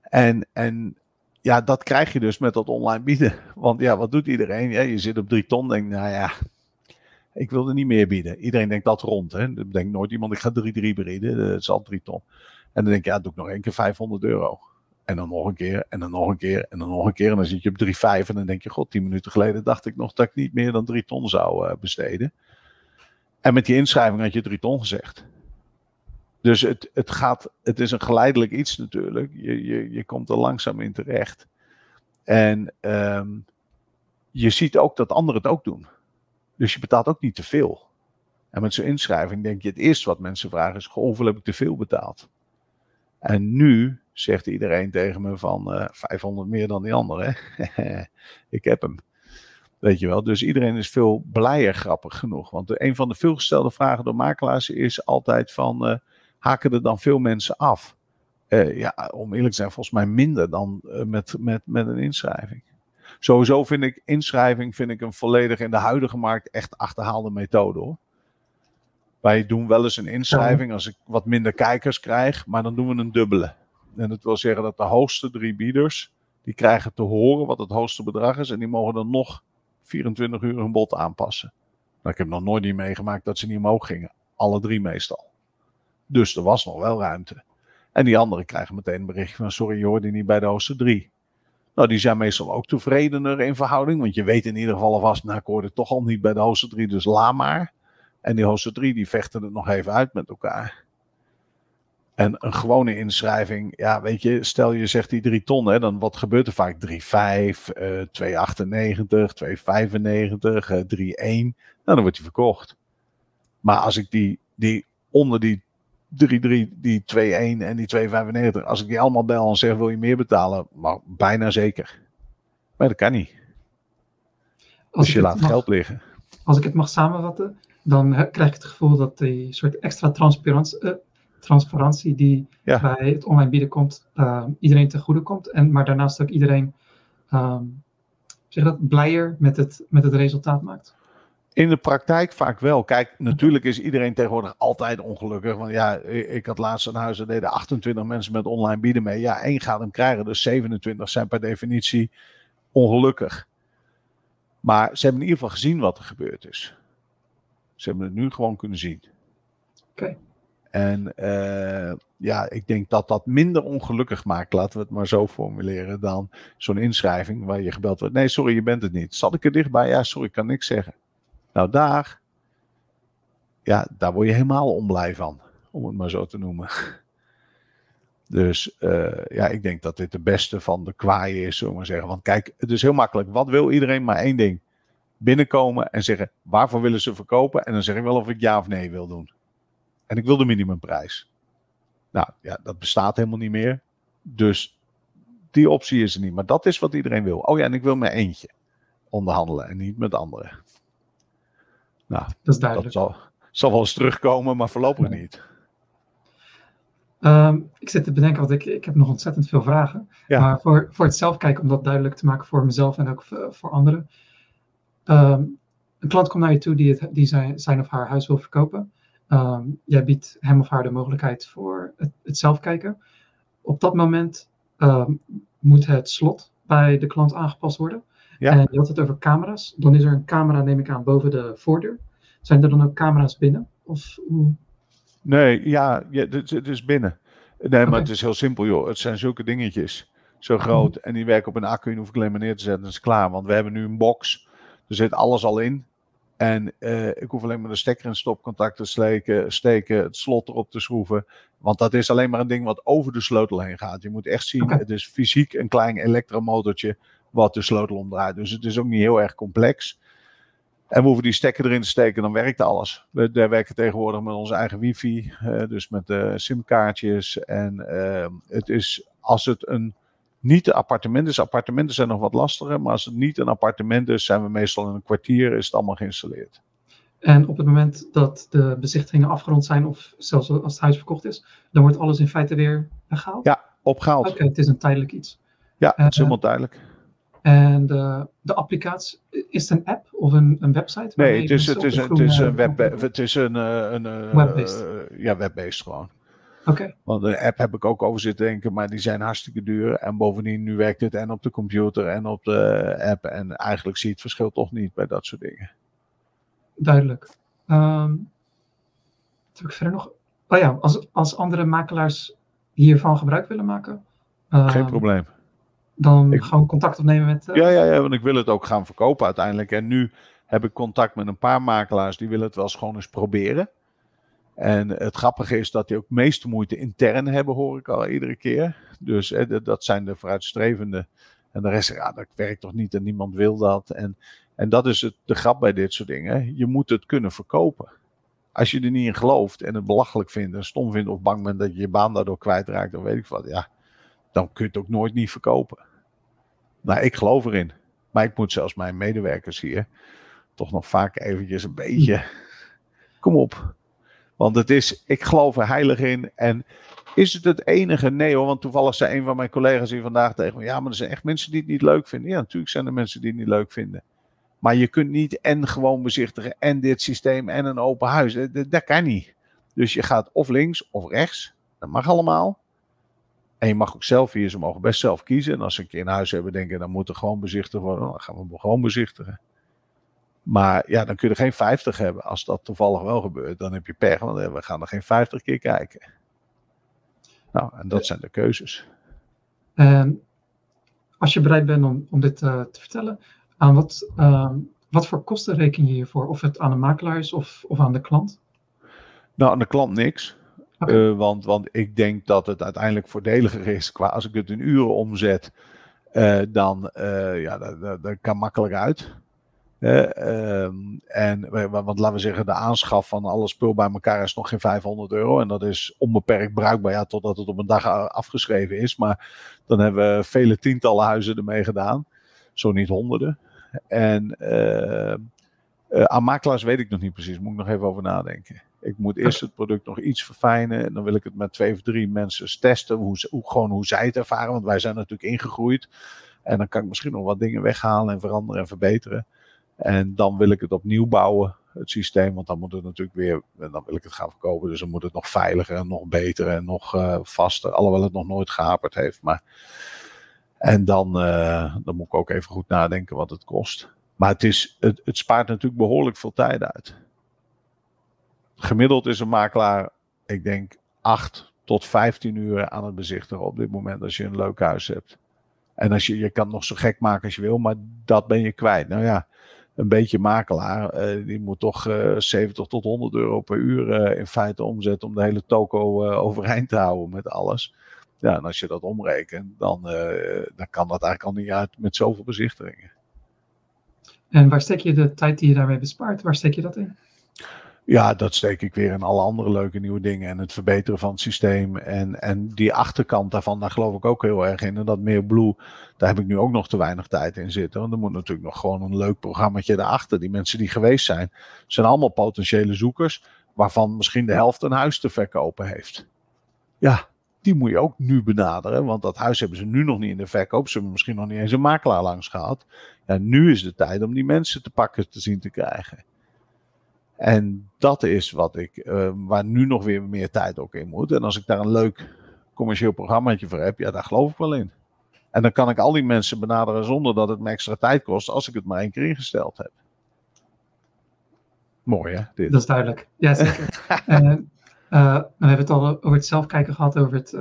En, en ja, dat krijg je dus met dat online bieden. <laughs> Want ja, wat doet iedereen? Je zit op drie ton, denk nou ja, ik wil er niet meer bieden. Iedereen denkt dat rond. Hè? Denkt nooit iemand, ik ga 3-3 bieden, dat is al drie ton. En dan denk je, ja, doe ik nog één keer 500 euro. En dan nog een keer, en dan nog een keer, en dan nog een keer. En dan zit je op 3,5 en dan denk je, god, 10 minuten geleden dacht ik nog dat ik niet meer dan 3 ton zou uh, besteden. En met die inschrijving had je 3 ton gezegd. Dus het, het, gaat, het is een geleidelijk iets natuurlijk. Je, je, je komt er langzaam in terecht. En um, je ziet ook dat anderen het ook doen. Dus je betaalt ook niet te veel. En met zo'n inschrijving denk je het eerste wat mensen vragen is: hoeveel heb ik te veel betaald? En nu zegt iedereen tegen me van uh, 500 meer dan die andere. <laughs> ik heb hem. Weet je wel. Dus iedereen is veel blijer grappig genoeg. Want een van de veelgestelde vragen door makelaars is altijd van... Uh, haken er dan veel mensen af? Uh, ja, om eerlijk te zijn, volgens mij minder dan uh, met, met, met een inschrijving. Sowieso vind ik inschrijving vind ik een volledig in de huidige markt echt achterhaalde methode hoor. Wij doen wel eens een inschrijving als ik wat minder kijkers krijg, maar dan doen we een dubbele. En dat wil zeggen dat de hoogste drie bieders, die krijgen te horen wat het hoogste bedrag is en die mogen dan nog 24 uur hun bod aanpassen. Maar ik heb nog nooit niet meegemaakt dat ze niet omhoog gingen. Alle drie meestal. Dus er was nog wel ruimte. En die anderen krijgen meteen een bericht van sorry, je hoorde niet bij de hoogste drie. Nou, die zijn meestal ook tevredener in verhouding. Want je weet in ieder geval alvast, nou ik hoorde toch al niet bij de hoogste drie, dus la maar. En die hoogste drie die vechten het nog even uit met elkaar. En een gewone inschrijving, ja, weet je, stel je zegt die 3 ton, hè, dan wat gebeurt er vaak? 3,5, uh, 2,98, 2,95, uh, 3,1. Nou, dan wordt die verkocht. Maar als ik die, die onder die 3,3, die 2,1 en die 2,95, als ik die allemaal bel en zeg: wil je meer betalen? Maar bijna zeker. Maar dat kan niet. Als dus je laat mag, geld liggen. Als ik het mag samenvatten, dan krijg ik het gevoel dat die soort extra transparantie, uh, transparantie die ja. bij het online bieden komt, uh, iedereen ten goede komt. En, maar daarnaast ook iedereen um, zeg dat, blijer met het, met het resultaat maakt. In de praktijk vaak wel. Kijk, natuurlijk is iedereen tegenwoordig altijd ongelukkig. Want ja, ik had laatst een huis, er deden 28 mensen met online bieden mee. Ja, één gaat hem krijgen, dus 27 zijn per definitie ongelukkig. Maar ze hebben in ieder geval gezien wat er gebeurd is. Ze hebben het nu gewoon kunnen zien. Oké. Okay. En uh, ja, ik denk dat dat minder ongelukkig maakt, laten we het maar zo formuleren, dan zo'n inschrijving waar je gebeld wordt. Nee, sorry, je bent het niet. Zat ik er dichtbij? Ja, sorry, ik kan niks zeggen. Nou, daar, ja, daar word je helemaal onblij van, om het maar zo te noemen. Dus uh, ja, ik denk dat dit de beste van de kwaaien is, zullen we zeggen. Want kijk, het is heel makkelijk. Wat wil iedereen? Maar één ding. Binnenkomen en zeggen, waarvoor willen ze verkopen? En dan zeg ik wel of ik ja of nee wil doen. En ik wil de minimumprijs. Nou ja, dat bestaat helemaal niet meer. Dus die optie is er niet. Maar dat is wat iedereen wil. Oh ja, en ik wil met eentje onderhandelen en niet met anderen. Nou, dat, is duidelijk. dat zal, zal, wel eens terugkomen, maar voorlopig niet. Um, ik zit te bedenken, want ik, ik heb nog ontzettend veel vragen. Ja. Maar voor, voor het zelf kijken, om dat duidelijk te maken voor mezelf en ook voor, voor anderen. Um, een klant komt naar je toe die, het, die zijn, zijn of haar huis wil verkopen. Um, jij biedt hem of haar de mogelijkheid voor het, het zelf kijken. Op dat moment moet het slot bij de klant aangepast worden. Ja. En je had het over camera's. Dan is er een camera, neem ik aan, boven de voordeur. Zijn er dan ook camera's binnen? Of hoe? Nee, ja, ja het, het is binnen. Nee, maar het is heel simpel, joh. Het zijn zulke dingetjes. Zo groot. En die werken op een accu. Je hoef ik alleen maar neer te zetten. Dat is klaar. Want we hebben nu een box. Er zit alles al in. En uh, ik hoef alleen maar de stekker in stopcontact te steken, steken, het slot erop te schroeven. Want dat is alleen maar een ding wat over de sleutel heen gaat. Je moet echt zien, okay. het is fysiek een klein elektromotortje wat de sleutel omdraait. Dus het is ook niet heel erg complex. En we hoeven die stekker erin te steken, dan werkt alles. We, we werken tegenwoordig met onze eigen wifi, uh, dus met uh, simkaartjes. En uh, het is, als het een niet een appartement is, appartementen zijn nog wat lastiger, maar als het niet een appartement is, zijn we meestal in een kwartier, is het allemaal geïnstalleerd. En op het moment dat de bezichtigingen afgerond zijn, of zelfs als het huis verkocht is, dan wordt alles in feite weer weggehaald? Ja, opgehaald. Oké, okay, het is een tijdelijk iets. Ja, het is helemaal tijdelijk. En de, de applicatie, is het een app of een, een website? Nee, het is, het, is, het is een web, het is een, een, een web-based. Uh, ja, web-based gewoon. Oké. Want de app heb ik ook over zitten denken, maar die zijn hartstikke duur. En bovendien, nu werkt het en op de computer en op de app. En eigenlijk zie je het verschil toch niet bij dat soort dingen. Duidelijk. Um, wat heb ik verder nog? Oh ja, als, als andere makelaars hiervan gebruik willen maken. Geen probleem. Dan ik, gewoon contact opnemen met. Uh... Ja, ja, ja, want ik wil het ook gaan verkopen uiteindelijk. En nu heb ik contact met een paar makelaars die willen het wel eens gewoon eens proberen. En het grappige is dat die ook meeste moeite intern hebben, hoor ik al iedere keer. Dus dat zijn de vooruitstrevende. En de rest, ja, dat werkt toch niet en niemand wil dat. En, en dat is het, de grap bij dit soort dingen. Je moet het kunnen verkopen. Als je er niet in gelooft en het belachelijk vindt en stom vindt of bang bent dat je je baan daardoor kwijtraakt, dan weet ik wat, ja, dan kun je het ook nooit niet verkopen. Nou, ik geloof erin. Maar ik moet zelfs mijn medewerkers hier toch nog vaak eventjes een beetje. Kom op. Want het is, ik geloof er heilig in. En is het het enige? Nee hoor, want toevallig zei een van mijn collega's hier vandaag tegen me: ja, maar er zijn echt mensen die het niet leuk vinden. Ja, natuurlijk zijn er mensen die het niet leuk vinden. Maar je kunt niet en gewoon bezichtigen en dit systeem en een open huis. Dat, dat kan niet. Dus je gaat of links of rechts. Dat mag allemaal. En je mag ook zelf hier, ze mogen best zelf kiezen. En als ze een keer in huis hebben denken, dan moet er gewoon bezichtigd worden. Dan gaan we gewoon bezichtigen. Maar ja, dan kun je er geen 50 hebben. Als dat toevallig wel gebeurt, dan heb je pech. Want we gaan er geen 50 keer kijken. Nou, en dat zijn de keuzes. Uh, als je bereid bent om, om dit uh, te vertellen, aan wat, uh, wat voor kosten reken je hiervoor? Of het aan de makelaar is of, of aan de klant? Nou, aan de klant niks. Okay. Uh, want, want ik denk dat het uiteindelijk voordeliger is. Qua als ik het in uren omzet, dan ja, dat, kan makkelijk uit. Uh, en want laten we zeggen, de aanschaf van alle spul bij elkaar is nog geen 500 euro. En dat is onbeperkt bruikbaar, ja, totdat het op een dag afgeschreven is. Maar dan hebben we vele tientallen huizen ermee gedaan. Zo niet honderden. En uh, aan makelaars weet ik nog niet precies. Moet ik nog even over nadenken. Ik moet eerst het product nog iets verfijnen. En dan wil ik het met twee of drie mensen testen. Hoe, hoe, gewoon hoe zij het ervaren. Want wij zijn natuurlijk ingegroeid. En dan kan ik misschien nog wat dingen weghalen en veranderen en verbeteren. En dan wil ik het opnieuw bouwen, het systeem. Want dan moet het natuurlijk weer, dan wil ik het gaan verkopen. Dus dan moet het nog veiliger en nog beter en nog uh, vaster. Alhoewel het nog nooit gehaperd heeft. Maar, en dan, uh, dan moet ik ook even goed nadenken wat het kost. Maar het, is, het, spaart natuurlijk behoorlijk veel tijd uit. Gemiddeld is een makelaar, ik denk, 8 tot 15 uur aan het bezichtigen op dit moment als je een leuk huis hebt. En als je, je kan het nog zo gek maken als je wil, maar dat ben je kwijt. Nou ja, een beetje makelaar, uh, die moet toch uh, 70 tot 100 euro per uur uh, in feite omzetten om de hele toko eh, overeind te houden met alles. Ja, en als je dat omrekent, dan, dan kan dat eigenlijk al niet uit met zoveel bezichtigingen. En waar steek je de tijd die je daarmee bespaart, waar steek je dat in? Ja, dat steek ik weer in alle andere leuke nieuwe dingen. En het verbeteren van het systeem. En, en die achterkant daarvan, daar geloof ik ook heel erg in. En dat meer Blue, daar heb ik nu ook nog te weinig tijd in zitten. Want er moet natuurlijk nog gewoon een leuk programmaatje daarachter. Die mensen die geweest zijn, zijn allemaal potentiële zoekers. Waarvan misschien de helft een huis te verkopen heeft. Ja, die moet je ook nu benaderen. Want dat huis hebben ze nu nog niet in de verkoop. Ze hebben misschien nog niet eens een makelaar langs gehad. Ja, nu is de tijd om die mensen te pakken te zien te krijgen. En dat is wat ik, uh, waar nu nog weer meer tijd ook in moet. En als ik daar een leuk commercieel programmaatje voor heb, ja, daar geloof ik wel in. En dan kan ik al die mensen benaderen zonder dat het me extra tijd kost, als ik het maar één keer ingesteld heb. Mooi hè? Dit. Dat is duidelijk. Ja, zeker. uh, <laughs> uh, we hebben het al over het zelfkijken gehad, over het,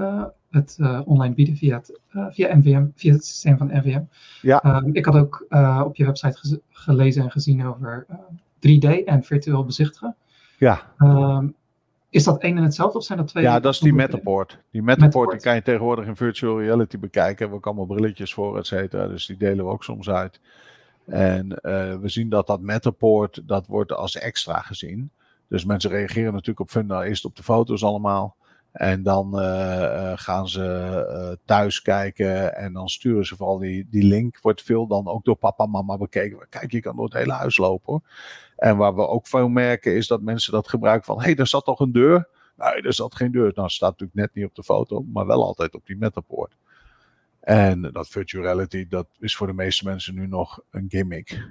het online bieden via het, via NVM, via het systeem van NVM. Ja. Ehm, ik had ook op je website gelezen en gezien over 3D en virtueel bezichtigen. Ja. Um, is dat één en hetzelfde of zijn dat twee? Ja, dat is die Matterport. Die die kan je tegenwoordig in virtual reality bekijken. Daar hebben we ook allemaal brilletjes voor, et cetera. Dus die delen we ook soms uit. En we zien dat dat Matterport, dat wordt als extra gezien. Dus mensen reageren natuurlijk op Funda eerst op de foto's allemaal. En dan uh, gaan ze uh, thuis kijken en dan sturen ze vooral die, die link. Wordt veel dan ook door papa en mama bekeken. Kijk, je kan door het hele huis lopen hoor. En waar we ook veel merken is dat mensen dat gebruiken van... hé, hey, daar zat toch een deur? Nee, er zat geen deur. Nou, staat natuurlijk net niet op de foto, maar wel altijd op die metapoort. En dat virtual reality, dat is voor de meeste mensen nu nog een gimmick.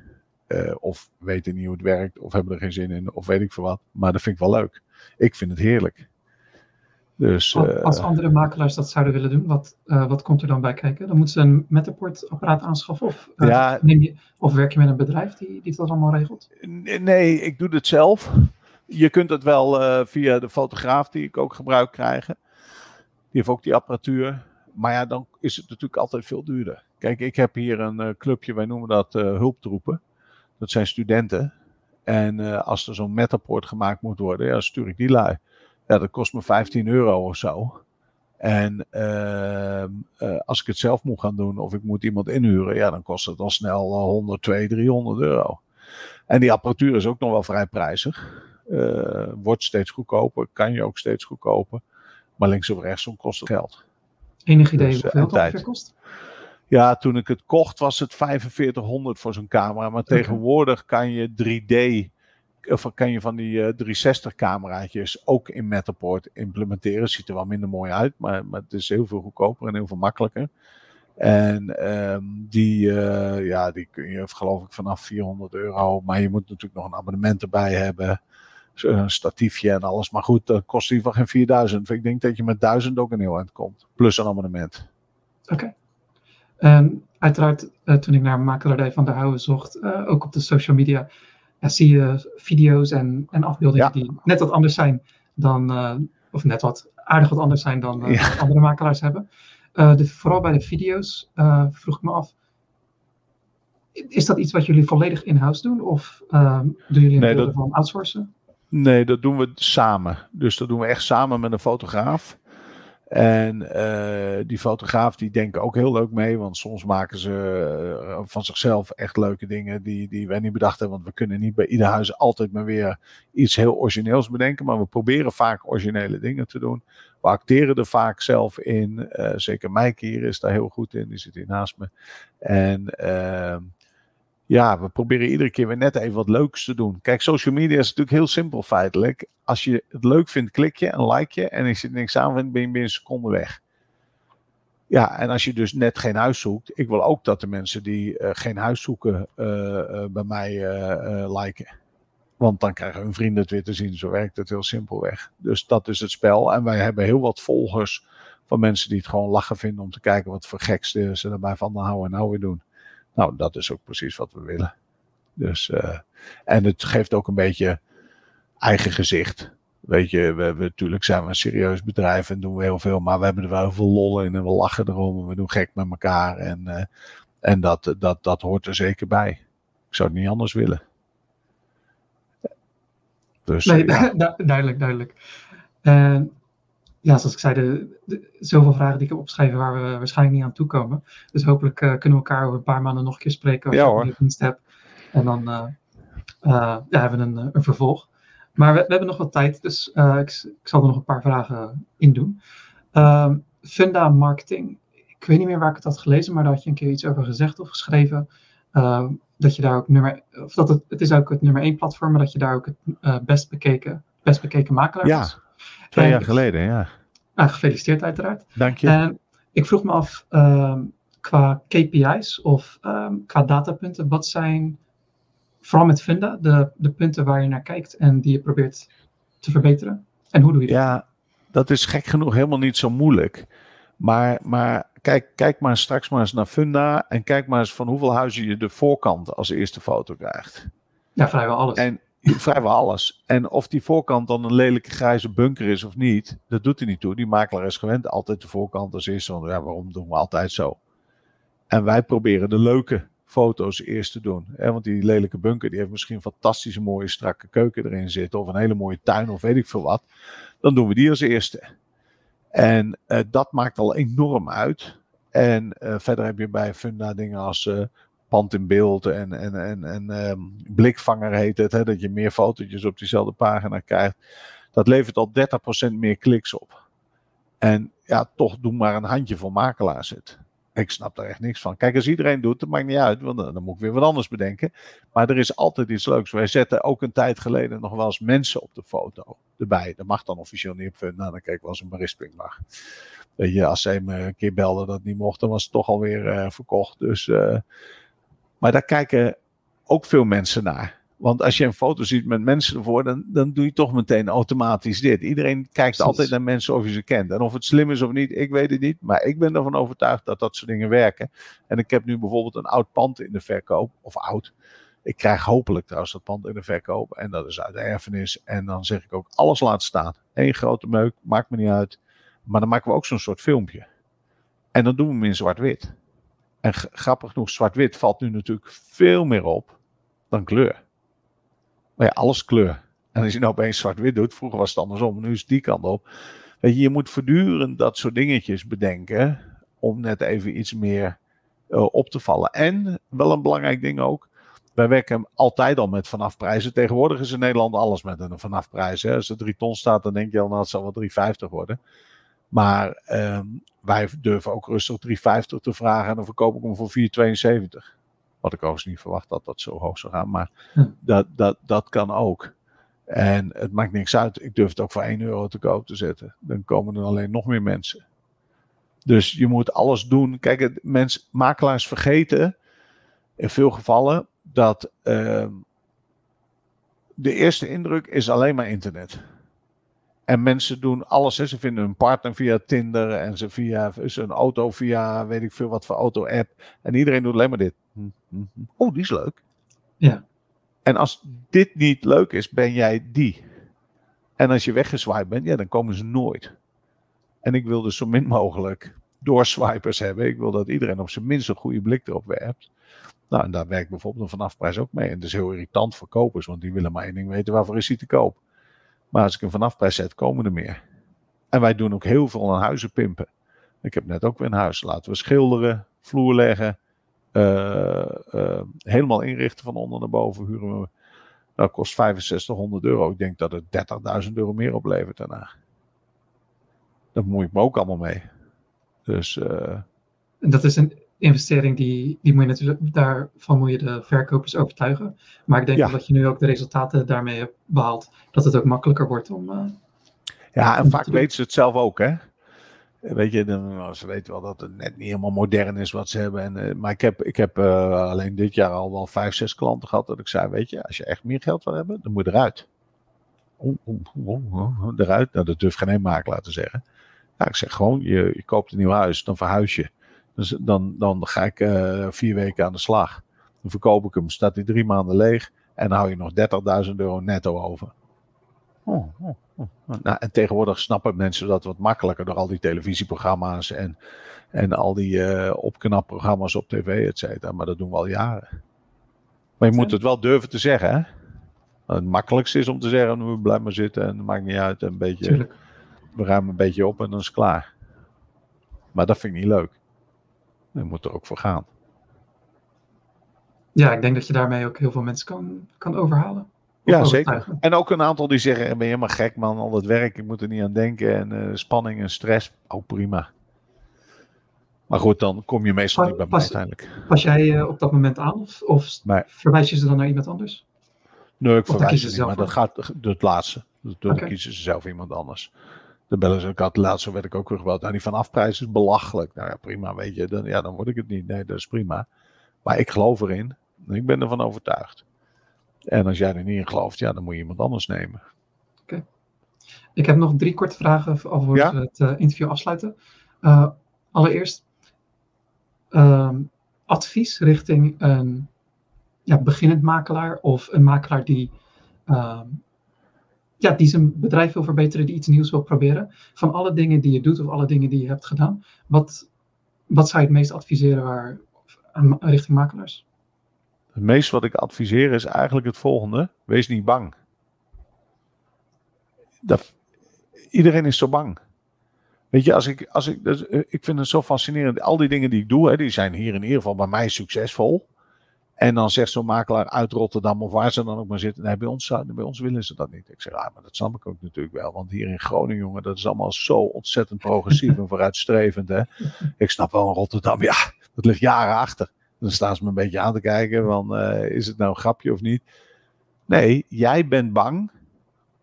Uh, of weten niet hoe het werkt, of hebben er geen zin in, of weet ik veel wat. Maar dat vind ik wel leuk. Ik vind het heerlijk. Dus, als andere makelaars dat zouden willen doen, wat, wat komt er dan bij kijken? Dan moeten ze een Matterport-apparaat aanschaffen? Of, ja, neem je, of werk je met een bedrijf die, die dat allemaal regelt? Nee, ik doe het zelf. Je kunt het wel via de fotograaf die ik ook gebruik krijgen. Die heeft ook die apparatuur. Maar ja, dan is het natuurlijk altijd veel duurder. Kijk, ik heb hier een clubje, wij noemen dat hulptroepen. Dat zijn studenten. En uh, als er zo'n metapoort gemaakt moet worden, ja, stuur ik die lui. Ja, dat kost me 15 euro of zo. En ehm, als ik het zelf moet gaan doen of ik moet iemand inhuren, ja, dan kost het al snel 100, 200, 300 euro. En die apparatuur is ook nog wel vrij prijzig. wordt steeds goedkoper, kan je ook steeds goedkoper. Maar links of rechtsom kost het geld. Enig idee dus, hoeveel het kost? Ja, toen ik het kocht was het 4500 voor zo'n camera. Maar tegenwoordig kan je 3D, of kan je van die uh, 360 cameraatjes ook in Matterport implementeren. Ziet er wel minder mooi uit, maar, maar het is heel veel goedkoper en heel veel makkelijker. En um, die, uh, ja, die kun je geloof ik vanaf 400 euro. Maar je moet natuurlijk nog een abonnement erbij hebben. Een statiefje en alles. Maar goed, dat kost in ieder geval geen 4000. Ik denk dat je met 1000 ook een heel eind komt. Plus een abonnement. Oké. En uiteraard, uh, toen ik naar makelaardij van der Houwen zocht, uh, ook op de social media, ja, zie je video's en, en afbeeldingen die net wat anders zijn dan, uh, of net wat aardig wat anders zijn dan ja. andere makelaars hebben. De, vooral bij de video's vroeg ik me af, is dat iets wat jullie volledig in-house doen of doen jullie een nee, deel van outsourcen? Nee, dat doen we samen. Dus dat doen we echt samen met een fotograaf. En uh, die fotograaf die denken ook heel leuk mee, want soms maken ze uh, van zichzelf echt leuke dingen die, die wij niet bedacht hebben. Want we kunnen niet bij ieder huis altijd maar weer iets heel origineels bedenken, maar we proberen vaak originele dingen te doen. We acteren er vaak zelf in. Uh, zeker Mike hier is daar heel goed in, die zit hier naast me. En ehm, ja, we proberen iedere keer weer net even wat leuks te doen. Kijk, social media is natuurlijk heel simpel feitelijk. Als je het leuk vindt, klik je en like je. En als je er niks aan vindt, ben je binnen een seconde weg. Ja, en als je dus net geen huis zoekt. Ik wil ook dat de mensen die uh, geen huis zoeken uh, uh, bij mij liken. Want dan krijgen hun vrienden het weer te zien. Zo werkt het heel simpelweg. Dus dat is het spel. En wij hebben heel wat volgers van mensen die het gewoon lachen vinden om te kijken wat voor gekste ze erbij van de houden en nou weer doen. Nou, dat is ook precies wat we willen. Dus, uh, en het geeft ook een beetje eigen gezicht. Weet je, we, we, natuurlijk zijn we een serieus bedrijf en doen we heel veel, maar we hebben er wel heel veel lol in en we lachen erom en we doen gek met elkaar. En, uh, en dat, dat, dat hoort er zeker bij. Ik zou het niet anders willen. Dus, nee, ja. <laughs> duidelijk, duidelijk. Uh, ja, zoals ik zei, de, zoveel vragen die ik heb opgeschreven waar we waarschijnlijk niet aan toekomen. Dus hopelijk uh, kunnen we elkaar over een paar maanden nog een keer spreken als ja, je een dienst hebt. En dan uh, ja, hebben we een, een vervolg. Maar we, we, hebben nog wat tijd, dus ik, ik, zal er nog een paar vragen in doen. Ehm, Funda Marketing. Ik weet niet meer waar ik het had gelezen, maar daar had je een keer iets over gezegd of geschreven. Ehm, dat je daar ook nummer, of dat het, het is ook het nummer één platform, maar dat je daar ook het best bekeken, best bekeken makelaar ja. was. Twee jaar geleden, ja. Nou, gefeliciteerd uiteraard. Dank je. En ik vroeg me af, um, qua KPI's of um, qua datapunten, wat zijn vooral met Funda de, de punten waar je naar kijkt en die je probeert te verbeteren? En hoe doe je dat? Ja, dat is gek genoeg helemaal niet zo moeilijk. Maar, maar kijk, kijk maar straks maar eens naar Funda en kijk maar eens van hoeveel huizen je de voorkant als eerste foto krijgt. Ja, vrijwel alles. En vrijwel alles. En of die voorkant dan een lelijke grijze bunker is of niet, dat doet er niet toe. Die makelaar is gewend altijd de voorkant als eerste. Want ja, waarom doen we altijd zo? En wij proberen de leuke foto's eerst te doen. Hè? Want die lelijke bunker die heeft misschien een fantastische mooie strakke keuken erin zitten. Of een hele mooie tuin of weet ik veel wat. Dan doen we die als eerste. En uh, dat maakt al enorm uit. En uh, verder heb je bij Funda dingen als uh, pand in beeld en, en, en, en um, blikvanger heet het. Hè, dat je meer fotootjes op diezelfde pagina krijgt. Dat levert al 30% meer kliks op. En ja, toch doen maar een handje voor makelaars het. Ik snap daar echt niks van. Kijk, als iedereen doet, dat maakt niet uit, want dan, moet ik weer wat anders bedenken. Maar er is altijd iets leuks. Wij zetten ook een tijd geleden nog wel eens mensen op de foto erbij. Dat mag dan officieel niet op. Nou, dan kijk wel eens een berisping mag. Weet je, als zij me een keer belden dat het niet mocht, dan was het toch alweer uh, verkocht. Dus uh, maar daar kijken ook veel mensen naar. Want als je een foto ziet met mensen ervoor, dan, dan doe je toch meteen automatisch dit. Iedereen kijkt altijd naar mensen of je ze kent. En of het slim is of niet, ik weet het niet. Maar ik ben ervan overtuigd dat dat soort dingen werken. En ik heb nu bijvoorbeeld een oud pand in de verkoop. Of oud. Ik krijg hopelijk trouwens dat pand in de verkoop. En dat is uit erfenis. En dan zeg ik ook alles laten staan. Eén grote meuk, maakt me niet uit. Maar dan maken we ook zo'n soort filmpje. En dan doen we hem in zwart-wit. En grappig genoeg, zwart-wit valt nu natuurlijk veel meer op dan kleur. Maar ja, alles kleur. En als je nou opeens zwart-wit doet, vroeger was het andersom, nu is het die kant op. Weet je, je moet voortdurend dat soort dingetjes bedenken om net even iets meer uh, op te vallen. En wel een belangrijk ding ook, wij werken altijd al met vanafprijzen. Tegenwoordig is in Nederland alles met een vanafprijs. Hè. Als er 3 ton staat, dan denk je al, nou, het zal wel 3,50 worden. Maar uh, wij durven ook rustig 3,50 te vragen en dan verkoop ik hem voor 4,72. Wat ik overigens niet verwacht dat dat zo hoog zou gaan, maar hm. dat, dat, dat kan ook. En het maakt niks uit. Ik durf het ook voor 1 euro te koop te zetten. Dan komen er alleen nog meer mensen. Dus je moet alles doen. Kijk, het, mens, makelaars vergeten in veel gevallen dat uh, de eerste indruk is alleen maar internet. En mensen doen alles. Hè. Ze vinden hun partner via Tinder en ze via een auto via weet ik veel wat voor auto-app. En iedereen doet alleen maar dit. Oh, die is leuk. Ja. En als dit niet leuk is, ben jij die. En als je weggeswiped bent, ja, dan komen ze nooit. En ik wil dus zo min mogelijk doorswipers hebben. Ik wil dat iedereen op zijn minst een goede blik erop werpt. Nou, en daar werkt bijvoorbeeld een vanafprijs ook mee. En dat is heel irritant voor kopers, want die willen maar één ding weten: waarvoor is hij te koop? Maar als ik een vanafprijs zet, komen er meer. En wij doen ook heel veel aan huizen pimpen. Ik heb net ook weer een huis. Laten we schilderen, vloer leggen, uh, uh, helemaal inrichten van onder naar boven. Huren we. Dat kost 6500 euro. Ik denk dat het 30.000 euro meer oplevert daarna. Dat moet ik me ook allemaal mee. Dus. Uh, dat is een investering die, die moet je natuurlijk, daarvan moet je de verkopers overtuigen. Maar ik denk dat je nu ook de resultaten daarmee hebt behaald, dat het ook makkelijker wordt om. Uh, ja, en vaak weten ze het zelf ook, hè? Weet je, dan, nou, ze weten wel dat het net niet helemaal modern is wat ze hebben. En, uh, maar ik heb, ik heb uh, alleen dit jaar al wel vijf, zes klanten gehad dat ik zei, weet je, als je echt meer geld wil hebben, dan moet je eruit. Oh, oh, oh, eruit, nou, dat durft geen één makelaar te zeggen. Ja, ik zeg gewoon, je, je koopt een nieuw huis, dan verhuis je. Dus dan, dan ga ik uh, vier weken aan de slag. Dan verkoop ik hem, staat hij drie maanden leeg. En dan hou je nog 30.000 euro netto over. Oh, oh, oh. Nou, en tegenwoordig snappen mensen dat wat makkelijker door al die televisieprogramma's en, en al die uh, opknapprogramma's op tv, et cetera. Maar dat doen we al jaren. Maar je moet het wel durven te zeggen, hè? Het makkelijkste is om te zeggen, we blijven maar zitten en het maakt niet uit. Een beetje, Tuurlijk. we ruimen een beetje op en dan is het klaar. Maar dat vind ik niet leuk. Je moet er ook voor gaan. Ja, ik denk dat je daarmee ook heel veel mensen kan, kan overhalen. Ja, zeker. En ook een aantal die zeggen, ben je helemaal gek man, al dat werk, ik moet er niet aan denken. En uh, spanning en stress, ook prima. Maar goed, dan kom je meestal niet bij mij uiteindelijk. Pas jij uh, op dat moment aan of, of nee. verwijs je ze dan naar iemand anders? Nee, ik verwijs ze niet, maar dat gaat het laatste. Dan okay. kiezen ze zelf iemand anders. De bellen ze, had laatst werd ik ook weer gebeld. Nou, die vanafprijs is belachelijk. Nou ja, prima, weet je. Dan, ja, dan word ik het niet. Nee, dat is prima. Maar ik geloof erin. Ik ben ervan overtuigd. En als jij er niet in gelooft, ja, dan moet je iemand anders nemen. Oké. Ik heb nog drie korte vragen ja? we het uh, interview afsluiten. Uh, allereerst, uh, advies richting een ja, beginnend makelaar of een makelaar die ehm, ja, die zijn bedrijf wil verbeteren, die iets nieuws wil proberen. Van alle dingen die je doet of alle dingen die je hebt gedaan, wat, wat zou je het meest adviseren waar, aan, richting makelaars? Het meest wat ik adviseer is eigenlijk het volgende: wees niet bang. Dat, iedereen is zo bang. Weet je, als ik, als ik, ik vind het zo fascinerend. Al die dingen die ik doe, hè, die zijn hier in ieder geval bij mij succesvol. En dan zegt zo'n makelaar uit Rotterdam of waar ze dan ook maar zitten. Nee, bij ons, bij ons willen ze dat niet. Ik zeg, ah, maar dat snap ik ook natuurlijk wel. Want hier in Groningen, jongen, dat is allemaal zo ontzettend progressief en vooruitstrevend. Hè? <laughs> Ik snap wel in Rotterdam, ja, dat ligt jaren achter. Dan staan ze me een beetje aan te kijken van, uh, is het nou een grapje of niet? Nee, jij bent bang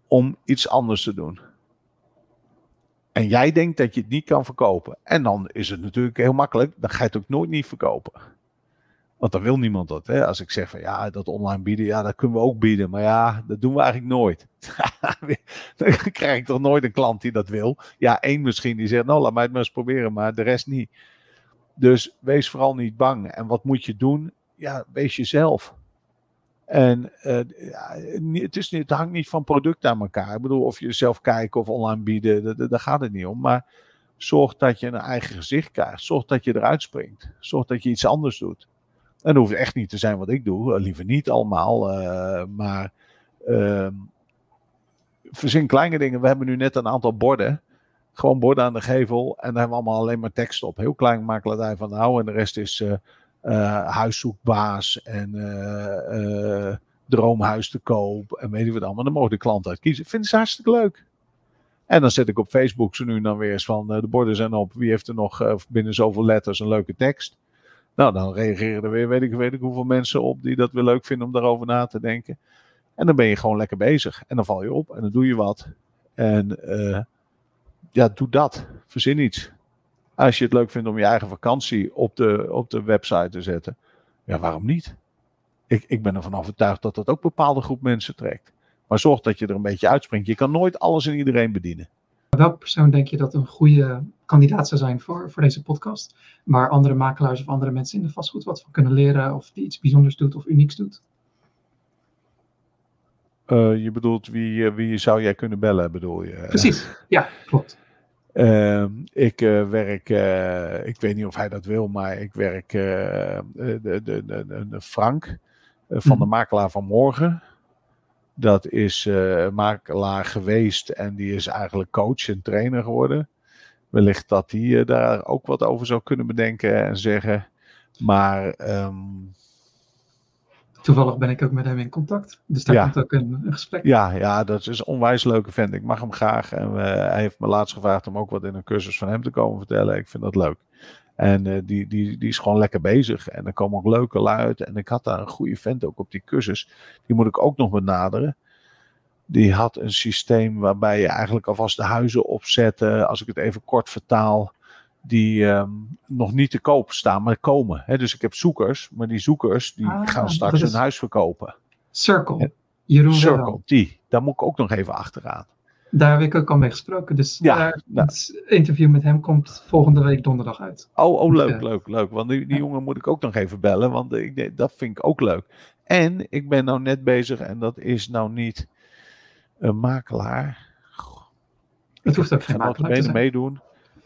om iets anders te doen. En jij denkt dat je het niet kan verkopen. En dan is het natuurlijk heel makkelijk, dan ga je het ook nooit niet verkopen. Want dan wil niemand dat. Hè? Als ik zeg van ja, dat online bieden, ja, dat kunnen we ook bieden. Maar ja, dat doen we eigenlijk nooit. <laughs> dan krijg ik toch nooit een klant die dat wil. Ja, één misschien die zegt, nou laat mij het maar eens proberen, maar de rest niet. Dus wees vooral niet bang. En wat moet je doen? Ja, wees jezelf. En ja, het, is het hangt niet van product aan elkaar. Ik bedoel, of je zelf kijken of online bieden, daar gaat het niet om. Maar zorg dat je een eigen gezicht krijgt. Zorg dat je eruit springt. Zorg dat je iets anders doet. En hoeft echt niet te zijn wat ik doe. Eh, liever niet allemaal. Uh, maar uh, verzin kleine dingen. We hebben nu net een aantal borden. Gewoon borden aan de gevel. En daar hebben we allemaal alleen maar tekst op. Heel klein makelaardij van nou. En de rest is uh, huiszoekbaas en droomhuis te koop. En weet je wat allemaal. Dan mogen de klanten uit kiezen. Vinden ze hartstikke leuk. En dan zet ik op Facebook zo nu dan weer eens van de borden zijn op. Wie heeft er nog binnen zoveel letters een leuke tekst? Nou, dan reageren er weer weet ik, weet ik hoeveel mensen op die dat weer leuk vinden om daarover na te denken. En dan ben je gewoon lekker bezig. En dan val je op en dan doe je wat. En uh, ja, doe dat. Verzin iets. Als je het leuk vindt om je eigen vakantie op de, op de website te zetten. Ja, waarom niet? Ik, ik ben ervan overtuigd dat dat ook bepaalde groep mensen trekt. Maar zorg dat je er een beetje uitspringt. Je kan nooit alles en iedereen bedienen. Welke persoon denk je dat een goede kandidaat zou zijn voor, voor deze podcast? Waar andere makelaars of andere mensen in de vastgoed wat van kunnen leren of die iets bijzonders doet of unieks doet? Uh, je bedoelt wie, wie zou jij kunnen bellen, bedoel je? Precies, <laughs> ja, klopt. Uh, ik uh, werk, ik weet niet of hij dat wil, maar ik werk de, de, de, de, Frank van de mhm. makelaar van morgen. Dat is uh, makelaar geweest en die is eigenlijk coach en trainer geworden. Wellicht dat hij uh, daar ook wat over zou kunnen bedenken en zeggen. Maar. Um... Toevallig ben ik ook met hem in contact. Dus daar ja. komt ook een, een, gesprek. Ja, ja, dat is een onwijs leuke vent. Ik mag hem graag. En uh, hij heeft me laatst gevraagd om ook wat in een cursus van hem te komen vertellen. Ik vind dat leuk. En uh, die, die, die is gewoon lekker bezig. En er komen ook leuke luid. En ik had daar een goede vent ook op die cursus. Die moet ik ook nog benaderen. Die had een systeem waarbij je eigenlijk alvast de huizen opzette. Als ik het even kort vertaal. Die um, nog niet te koop staan, maar komen. He, dus ik heb zoekers. Maar die zoekers die ah, gaan straks hun huis verkopen. Circle. Jeroen Circle, die. Daar moet ik ook nog even achteraan. Daar heb ik ook al mee gesproken. Dus ja, daar, nou. het interview met hem komt volgende week donderdag uit. Oh, oh leuk, leuk, leuk. Want die, die jongen moet ik ook nog even bellen. Want ik, dat vind ik ook leuk. En ik ben nou net bezig, en dat is nou niet een makelaar. Het hoeft ook geen makelaar te meedoen.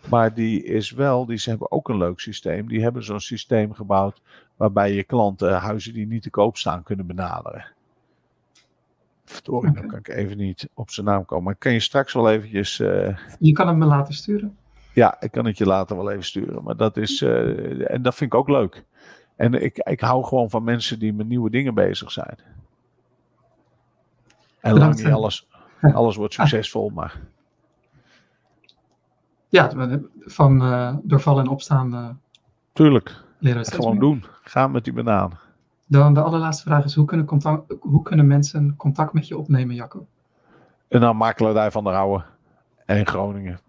Maar die is wel, die, ze hebben ook een leuk systeem. Die hebben zo'n systeem gebouwd waarbij je klanten huizen die niet te koop staan kunnen benaderen. Verdorie, dan kan ik even niet op zijn naam komen. Maar kan je straks wel eventjes... Uh... Je kan hem me laten sturen. Ja, ik kan het je later wel even sturen. Maar dat is... Uh, en dat vind ik ook leuk. En ik, ik hou gewoon van mensen die met nieuwe dingen bezig zijn. En lang niet alles, <laughs> alles wordt succesvol, maar... Ja, van uh, doorvallen en opstaan. Uh, Tuurlijk. Leren Gewoon meer. doen. Gaan met die banaan. Dan de allerlaatste vraag is: hoe kunnen, contact, hoe kunnen mensen contact met je opnemen, Jacco? En dan makelaardij van der Rauwe en Groningen.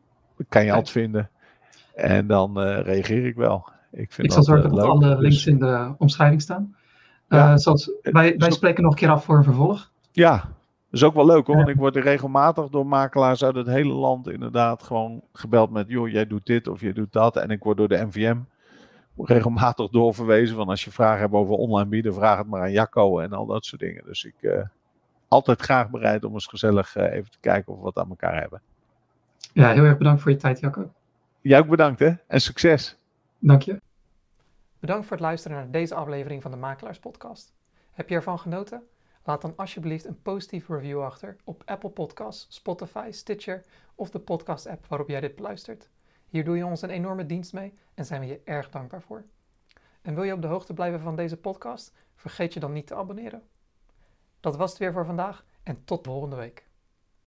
Kan je altijd vinden. En dan uh, reageer ik wel. Ik, vind ik zal zorgen dat alle links dus... in de omschrijving staan. Ja. zoals, wij, wij spreken nog een keer af voor een vervolg. Ja, dat is ook wel leuk hoor, want ik word regelmatig door makelaars uit het hele land inderdaad gewoon gebeld met, joh, jij doet dit of jij doet dat. En ik word door de NVM regelmatig doorverwezen van als je vragen hebt over online bieden, vraag het maar aan Jacco en al dat soort dingen. Dus ik uh, altijd graag bereid om eens gezellig uh, even te kijken of we wat aan elkaar hebben. Ja, heel erg bedankt voor je tijd Jacco. Jij ook bedankt hè en succes. Dank je. Bedankt voor het luisteren naar deze aflevering van de Makelaars Podcast. Heb je ervan genoten? Laat dan alsjeblieft een positieve review achter op Apple Podcasts, Spotify, Stitcher of de podcast-app waarop jij dit beluistert. Hier doe je ons een enorme dienst mee en zijn we je erg dankbaar voor. En wil je op de hoogte blijven van deze podcast? Vergeet je dan niet te abonneren. Dat was het weer voor vandaag en tot volgende week.